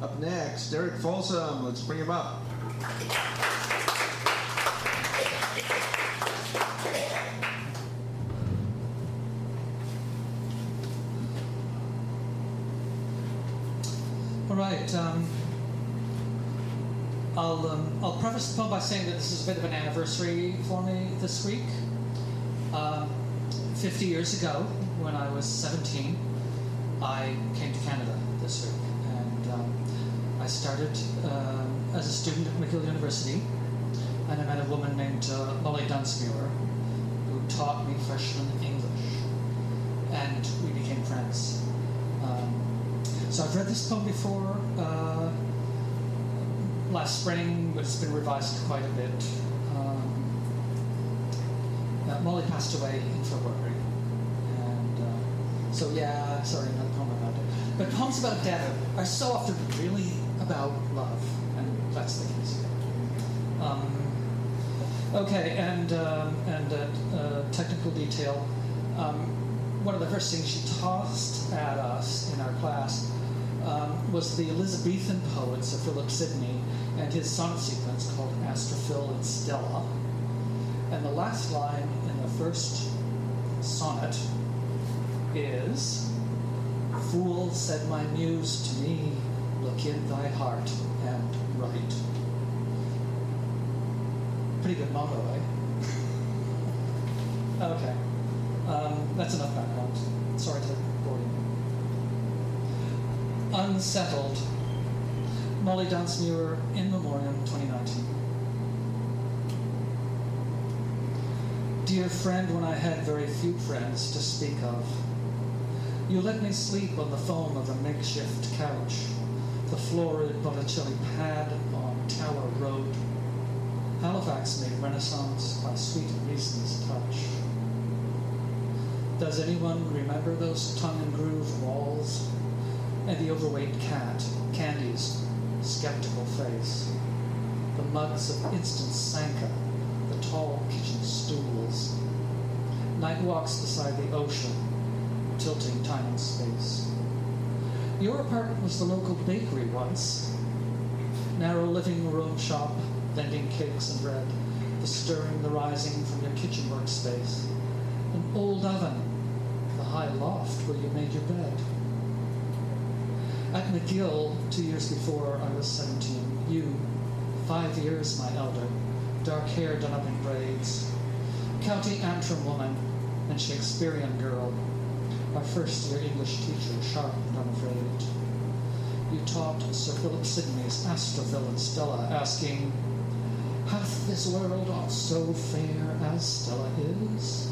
Up next, Eric Folsom. Let's bring him up. All right. Um, I'll um, I'll preface the poem by saying that this is a bit of an anniversary for me this week. Um, Fifty years ago, when I was 17, I came to Canada this week, and um, I started um, as a student at McGill University, and I met a woman named uh, Molly Dunsmuir, who taught me freshman English, and we became friends. Um, so I've read this poem before uh, last spring, but it's been revised quite a bit. Molly passed away in February, and uh, so yeah, sorry, another poem about it. But poems about death are so often really about love, and that's the case. Um, okay, and um, and uh, uh, technical detail. Um, one of the first things she tossed at us in our class um, was the Elizabethan poets of Philip Sidney and his sonnet sequence called Astrophil and Stella. And the last line in the first sonnet is Fool, said my muse to me, Look in thy heart and write. Pretty good motto, eh? okay. Um, that's enough background. Sorry to bore you. Unsettled. Molly Dunsmuir, In Memoriam, 2019. Dear friend, when I had very few friends to speak of, you let me sleep on the foam of a makeshift couch, the florid Botticelli pad on Tower Road. Halifax made Renaissance by sweet reason's touch. Does anyone remember those tongue and groove walls? And the overweight cat, Candy's skeptical face, the mugs of instant Sanka, tall kitchen stools, night walks beside the ocean, tilting time and space. Your apartment was the local bakery once. Narrow living room shop, vending cakes and bread, the stirring, the rising from your kitchen workspace. An old oven, the high loft where you made your bed. At McGill, two years before I was 17, you, five years my elder, dark hair done up in braids, County Antrim woman and Shakespearean girl, my first year English teacher, sharp and unafraid. You taught Sir Philip Sidney's and Stella, asking, Hath this world aught so fair as Stella is?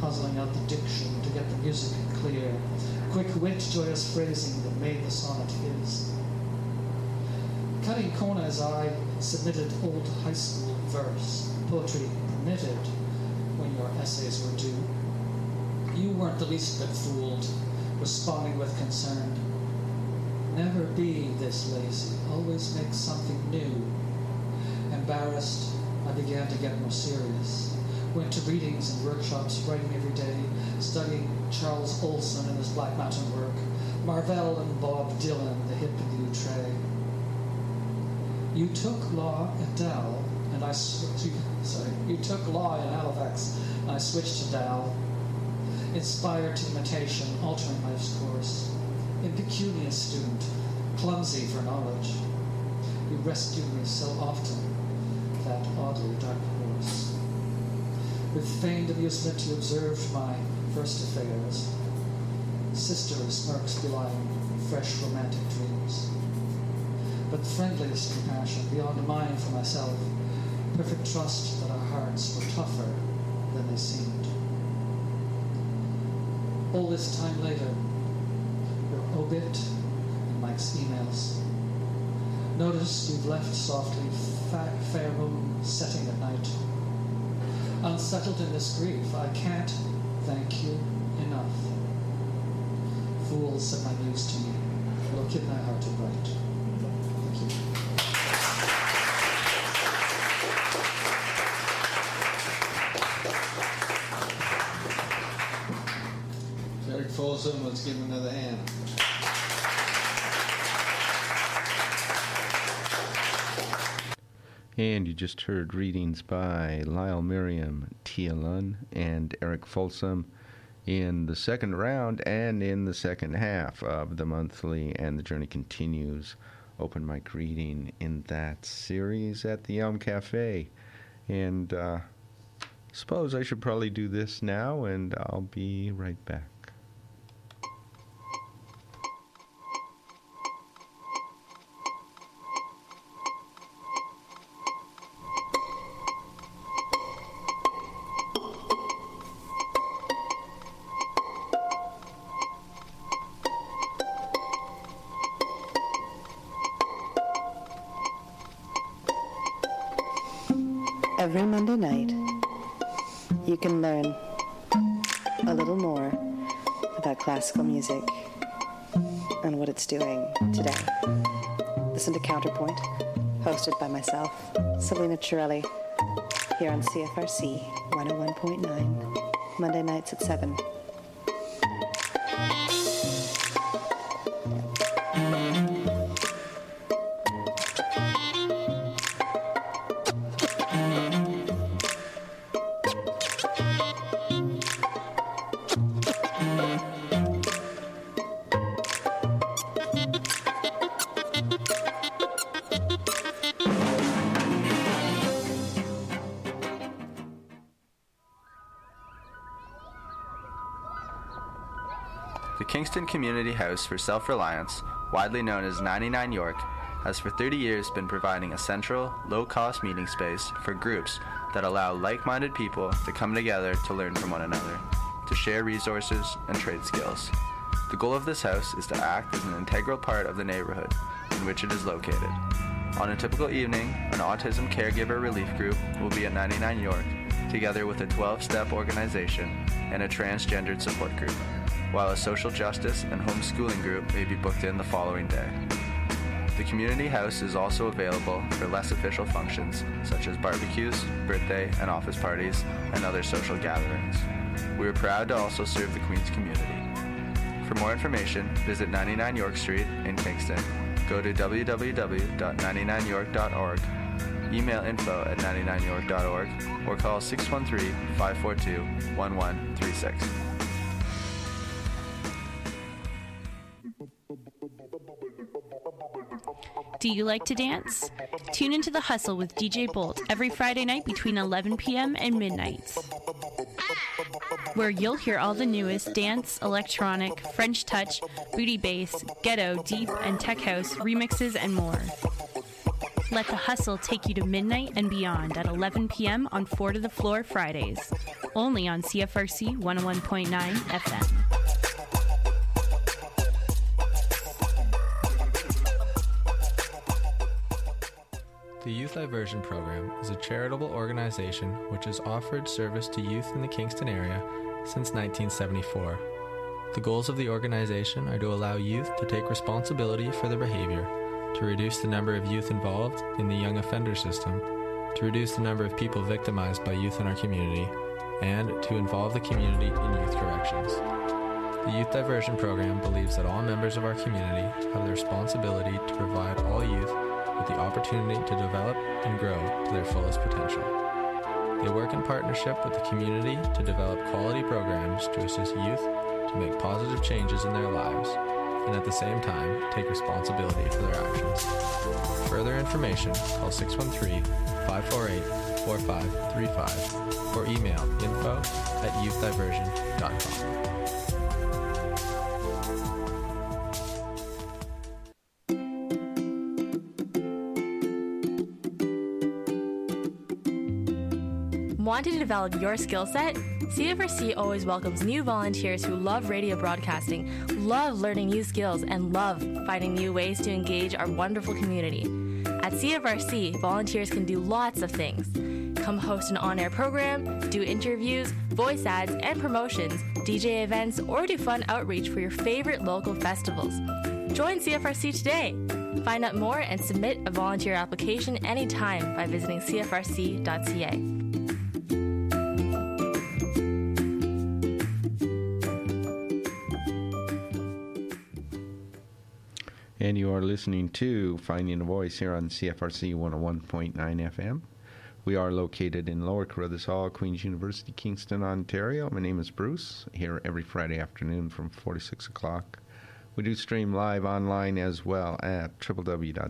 Puzzling out the diction to get the music clear, quick wit, joyous phrasing that made the sonnet his. Cutting corners, I submitted old high school verse, poetry permitted when your essays were due. You weren't the least bit fooled, responding with concern. Never be this lazy, always make something new. Embarrassed, I began to get more serious. Went to readings and workshops, writing every day, studying Charles Olson and his Black Mountain work, Marvell and Bob Dylan, the hip and the outre. You took law at Dal, and I sorry. You took law in Halifax, and I switched to Dal. Inspired to imitation, altering life's course. Impecunious student, clumsy for knowledge. You rescued me so often, that oddly dark horse. With feigned amusement, you observed my first affairs. Sister of smirks belying fresh romantic dreams. But friendliest compassion, beyond mine for myself, perfect trust that our hearts were tougher than they seemed. All this time later, your obit and Mike's emails. Notice you've left softly, fa- fair moon setting at night. Unsettled in this grief, I can't thank you enough. Fools said my news to me. Look in thy heart and write. Thank you. Eric Folsom, let's give him another hand. And you just heard readings by Lyle Merriam, Tia Lund, and Eric Folsom in the second round and in the second half of the monthly And the Journey Continues open mic reading in that series at the Elm Cafe. And uh, suppose I should probably do this now, and I'll be right back. On CFRC 101.9, Monday nights at 7. House for Self Reliance, widely known as 99 York, has for 30 years been providing a central, low cost meeting space for groups that allow like minded people to come together to learn from one another, to share resources and trade skills. The goal of this house is to act as an integral part of the neighborhood in which it is located. On a typical evening, an autism caregiver relief group will be at 99 York, together with a 12 step organization and a transgendered support group, while a social justice and homeschooling group may be booked in the following day. The community house is also available for less official functions, such as barbecues, birthday and office parties, and other social gatherings. We are proud to also serve the Queens community. For more information, visit 99 York Street in Kingston. Go to www.99york.org, email info at 99york.org, or call 613 542 1136. Do you like to dance? Tune into The Hustle with DJ Bolt every Friday night between 11 p.m. and midnight, where you'll hear all the newest dance, electronic, French touch, booty bass, ghetto, deep, and tech house remixes and more. Let The Hustle take you to midnight and beyond at 11 p.m. on 4 to the Floor Fridays, only on CFRC 101.9 FM. Youth Diversion Program is a charitable organization which has offered service to youth in the Kingston area since 1974. The goals of the organization are to allow youth to take responsibility for their behavior, to reduce the number of youth involved in the young offender system, to reduce the number of people victimized by youth in our community, and to involve the community in youth corrections. The Youth Diversion Program believes that all members of our community have the responsibility to provide all youth with the opportunity to develop and grow to their fullest potential. They work in partnership with the community to develop quality programs to assist youth to make positive changes in their lives and at the same time take responsibility for their actions. For further information, call 613 548 4535 or email info at youthdiversion.com. Want to develop your skill set? CFRC always welcomes new volunteers who love radio broadcasting, love learning new skills, and love finding new ways to engage our wonderful community. At CFRC, volunteers can do lots of things. Come host an on air program, do interviews, voice ads and promotions, DJ events, or do fun outreach for your favorite local festivals. Join CFRC today. Find out more and submit a volunteer application anytime by visiting cfrc.ca. And you are listening to Finding a Voice here on CFRC 101.9 FM. We are located in Lower Carruthers Hall, Queen's University, Kingston, Ontario. My name is Bruce, here every Friday afternoon from 4 to 6 o'clock. We do stream live online as well at www.cfrc.ca.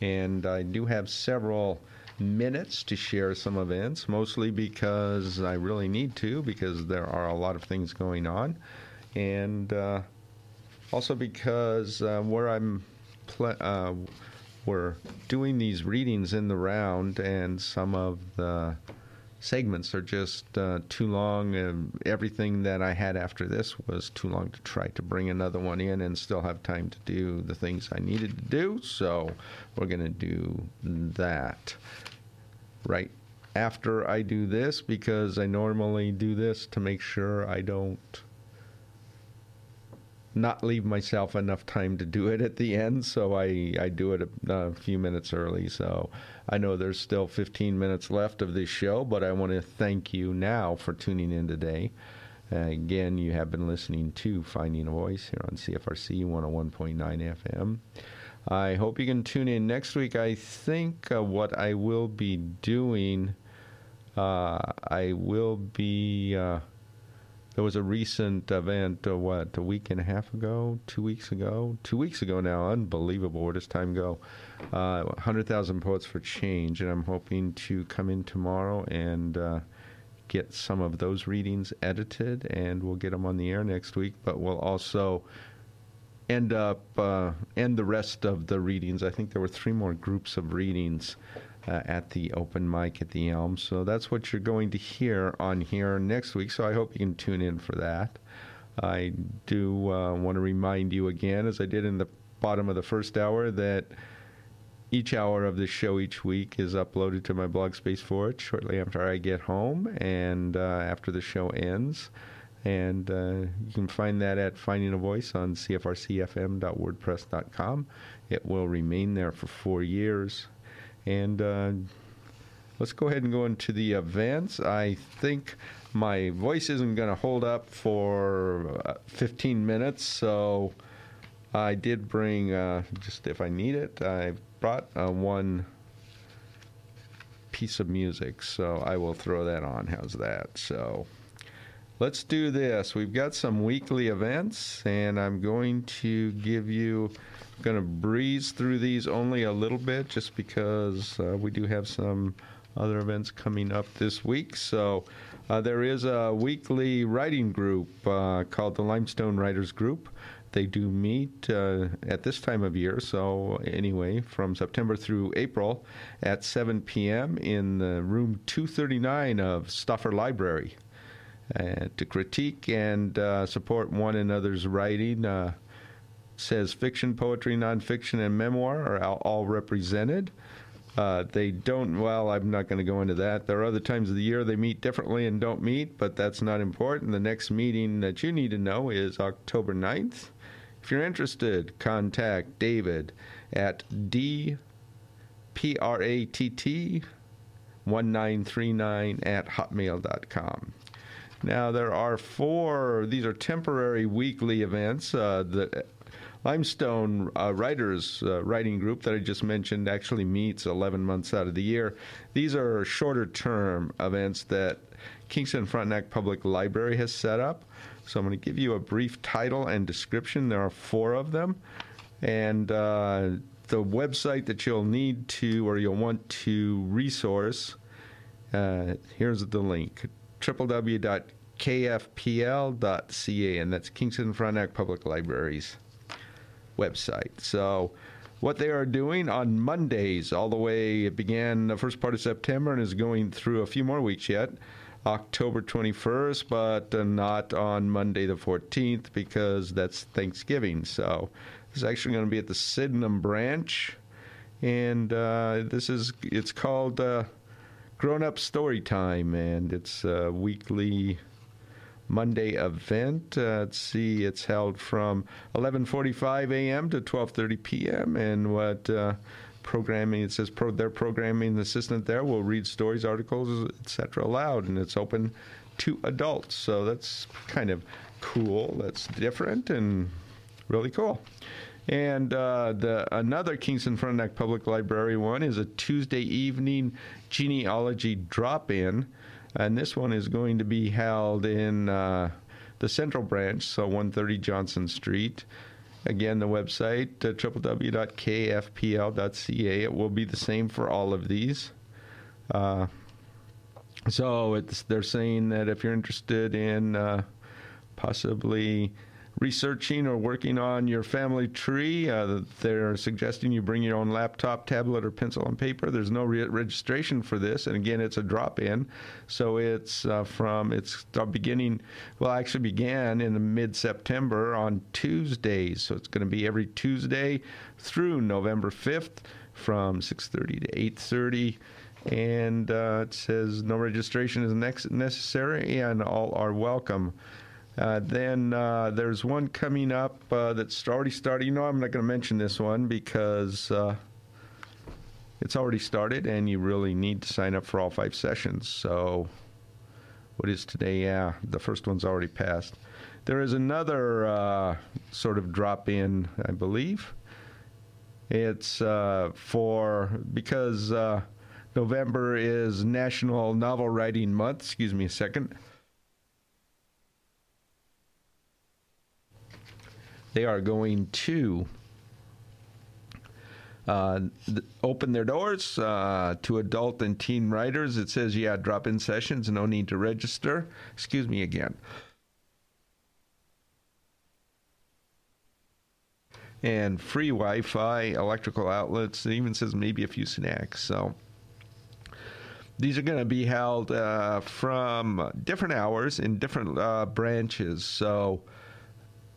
And I do have several minutes to share some events, mostly because I really need to, because there are a lot of things going on. And uh, also because uh, where I'm pl- uh, we're doing these readings in the round, and some of the segments are just uh, too long. And everything that I had after this was too long to try to bring another one in and still have time to do the things I needed to do. So we're going to do that right after I do this because I normally do this to make sure I don't not leave myself enough time to do it at the end, so I, I do it a, a, few minutes early. So I know there's still 15 minutes left of this show, but I want to thank you now for tuning in today. Uh, again, you have been listening to Finding a Voice here on CFRC 101.9 FM. I hope you can tune in next week. I think uh, what I will be doing, uh, I will be uh, there was a recent event, uh, what, a week and a half ago, two weeks ago, two weeks ago now. Unbelievable. Where does time go? Uh, 100,000 Poets for Change. And I'm hoping to come in tomorrow and uh, get some of those readings edited, and we'll get them on the air next week. But we'll also end up uh, end the rest of the readings. I think there were three more groups of readings uh, at the open mic at the Elm. So that's what you're going to hear on here next week. So I hope you can tune in for that. I do uh, want to remind you again, as I did in the bottom of the first hour, that each hour of this show each week is uploaded to my blog space for it shortly after I get home and uh, after the show ends. And uh, you can find that at Finding a Voice on cfrcfm.wordpress.com. It will remain there for four years. And uh, let's go ahead and go into the events. I think my voice isn't going to hold up for uh, 15 minutes, so I did bring, uh, just if I need it, I brought uh, one piece of music, so I will throw that on. How's that? So let's do this. We've got some weekly events, and I'm going to give you. Going to breeze through these only a little bit, just because uh, we do have some other events coming up this week. So uh, there is a weekly writing group uh, called the Limestone Writers Group. They do meet uh, at this time of year, so anyway, from September through April at 7 p.m. in the room 239 of Stauffer Library uh, to critique and uh, support one another's writing. Says fiction, poetry, nonfiction, and memoir are all, represented. Uh, they don't, well, I'm not going to go into that. There are other times of the year they meet differently and don't meet, but that's not important. The next meeting that you need to know is October 9th. If you're interested, contact David at dpratt1939 at hotmail.com. Now, there are four, these are temporary weekly events. Uh, the Limestone uh, Writers uh, Writing Group that I just mentioned actually meets 11 months out of the year. These are shorter term events that Kingston Frontenac Public Library has set up. So I'm going to give you a brief title and description. There are four of them. And uh, the website that you'll need to or you'll want to resource, uh, here's the link www.kfpl.ca, and that's Kingston Frontenac Public Library's website. So, what they are doing on Mondays, all the way, it began the first part of September and is going through a few more weeks yet. October 21st, but uh, not on Monday the 14th because that's Thanksgiving. So it's actually going to be at the Sydenham branch, and uh, this is it's called uh, Grown Up Story Time, and it's a weekly Monday event. Uh, let's see, it's held from 11:45 a.m. to 12:30 p.m. and what uh, programming. It says pro, their programming assistant there will read stories, articles, etc. aloud, and it's open to adults. So that's kind of cool. That's different and really cool. And uh, the another Kingston Frontenac Public Library one is a Tuesday evening genealogy drop-in, and this one is going to be held in uh, the Central Branch, so 130 Johnson Street. Again, the website, uh, www.kfpl.ca. It will be the same for all of these. Uh, so they're saying that if you're interested in uh, possibly researching or working on your family tree. Uh, they're suggesting you bring your own laptop, tablet, or pencil and paper. There's no re- registration for this, and again, it's a drop-in, so it's uh, from it's beginning. Well, actually began in the mid-September on Tuesdays, so it's going to be every Tuesday through November 5th from 6:30 to 8:30 and uh, it says no registration is next necessary and all are welcome. Uh, then uh, there's one coming up uh, that's already started. You know, I'm not going to mention this one because uh, it's already started, and you really need to sign up for all five sessions. So, what is today? Yeah, the first one's already passed. There is another uh, sort of drop in, I believe. It's for because November is National Novel Writing Month. Excuse me a second. They are going to uh, th- open their doors uh, to adult and teen writers. It says, yeah, drop in sessions, no need to register. Excuse me again. And free Wi Fi, electrical outlets, it even says maybe a few snacks. So these are going to be held uh, from different hours in different uh, branches. So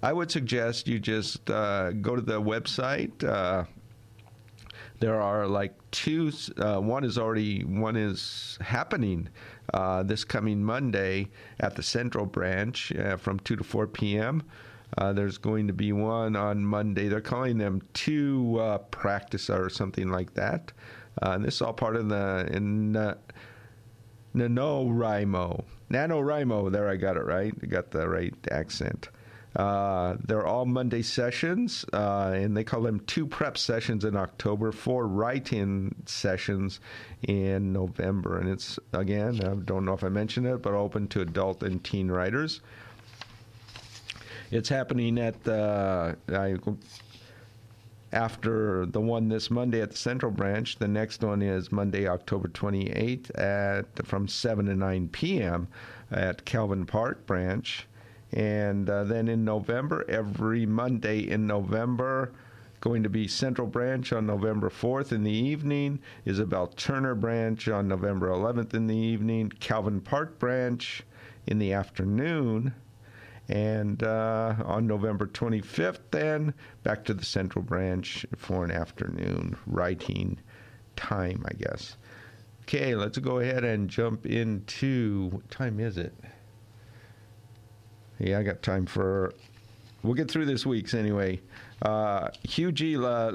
I would suggest you just uh, go to the website. Uh, there are like two. Uh, one is already one is happening uh, this coming Monday at the Central Branch from two to four p.m. there's going to be one on Monday. They're calling them two practice or something like that. Uh, and this is all part of the in uh, NaNoWriMo. NaNoWriMo, there I got it right. I got the right accent. Uh, they're all Monday sessions, uh, and they call them two prep sessions in October, four write-in sessions in November. And it's again, I don't know if I mentioned it, but open to adult and teen writers. It's happening at the. I, after the one this Monday at the Central Branch. The next one is Monday, October 28th at from 7 to 9 p.m. at Calvin Park Branch. And uh, then in November, every Monday in November, going to be Central Branch on November 4th in the evening, Isabel Turner Branch on November 11th in the evening, Calvin Park Branch in the afternoon, and uh, on November 25th, then back to the Central Branch for an afternoon writing time, I guess. Okay, let's go ahead and jump into what time is it? Yeah, I got time for. We'll get through this week's anyway. Uh, Hugh G. La,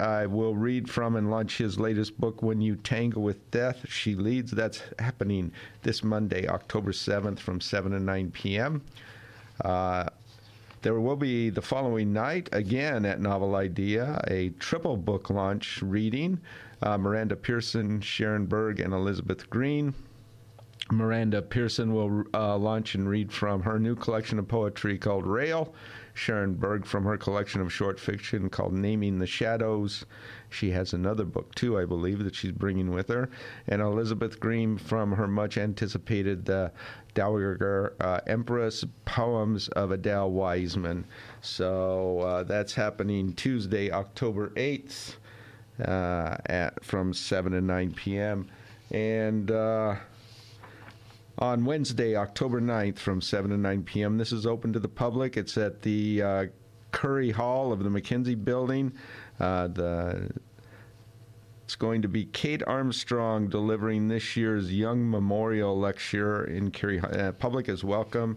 I will read from and launch his latest book, When You Tangle with Death, She Leads. That's happening this Monday, October 7th from 7 to 9 p.m. Uh, there will be the following night, again at Novel Idea, a triple book launch reading. Uh, Miranda Pearson, Sharon Berg, and Elizabeth Green. Miranda Pearson will uh, launch and read from her new collection of poetry called Rail. Sharon Berg from her collection of short fiction called Naming the Shadows. She has another book too, I believe, that she's bringing with her. And Elizabeth Green from her much anticipated uh, Dowager uh, Empress Poems of Adele Wiseman. So uh, that's happening Tuesday, October 8th uh, at from 7 to 9 p.m. And uh, on Wednesday, October 9th from 7 to 9 p.m. This is open to the public. It's at the uh, Currie Hall of the Mackenzie Building. Uh, the it's going to be Kate Armstrong delivering this year's Young Memorial Lecture in Currie. Uh, public is welcome.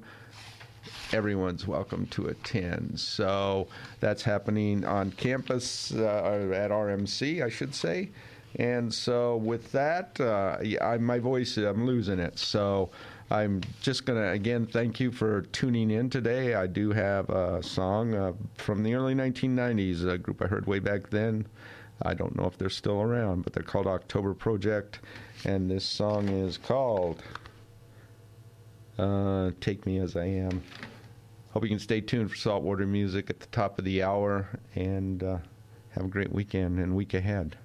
Everyone's welcome to attend. So that's happening on campus uh, at RMC, I should say. And so, with that, uh, I, my voice, I'm losing it. So, I'm just going to again thank you for tuning in today. I do have a song uh, from the early 1990s, a group I heard way back then. I don't know if they're still around, but they're called October Project. And this song is called uh, Take Me As I Am. Hope you can stay tuned for Saltwater Music at the top of the hour and uh, have a great weekend and week ahead.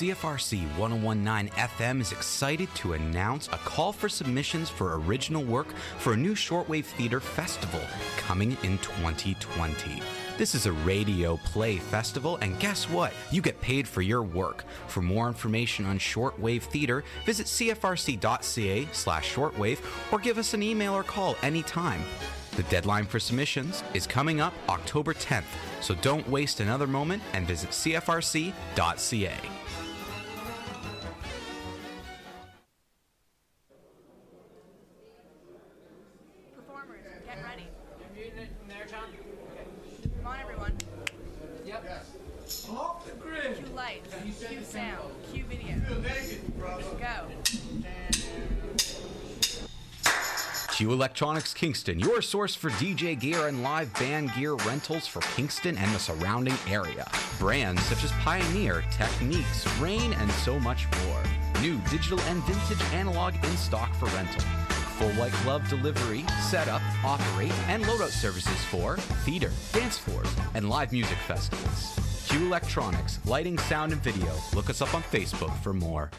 CFRC 1019 FM is excited to announce a call for submissions for original work for a new shortwave theater festival coming in 2020. This is a radio play festival, and guess what? You get paid for your work. For more information on shortwave theater, visit cfrc.ca slash shortwave or give us an email or call anytime. The deadline for submissions is coming up October 10th, so don't waste another moment and visit cfrc.ca. Q Electronics Kingston, your source for DJ gear and live band gear rentals for Kingston and the surrounding area. Brands such as Pioneer, Technics, Rane, and so much more. New digital and vintage analog in stock for rental. Full white glove delivery, setup, operate, and loadout services for theater, dance floors, and live music festivals. Q Electronics, lighting, sound, and video. Look us up on Facebook for more.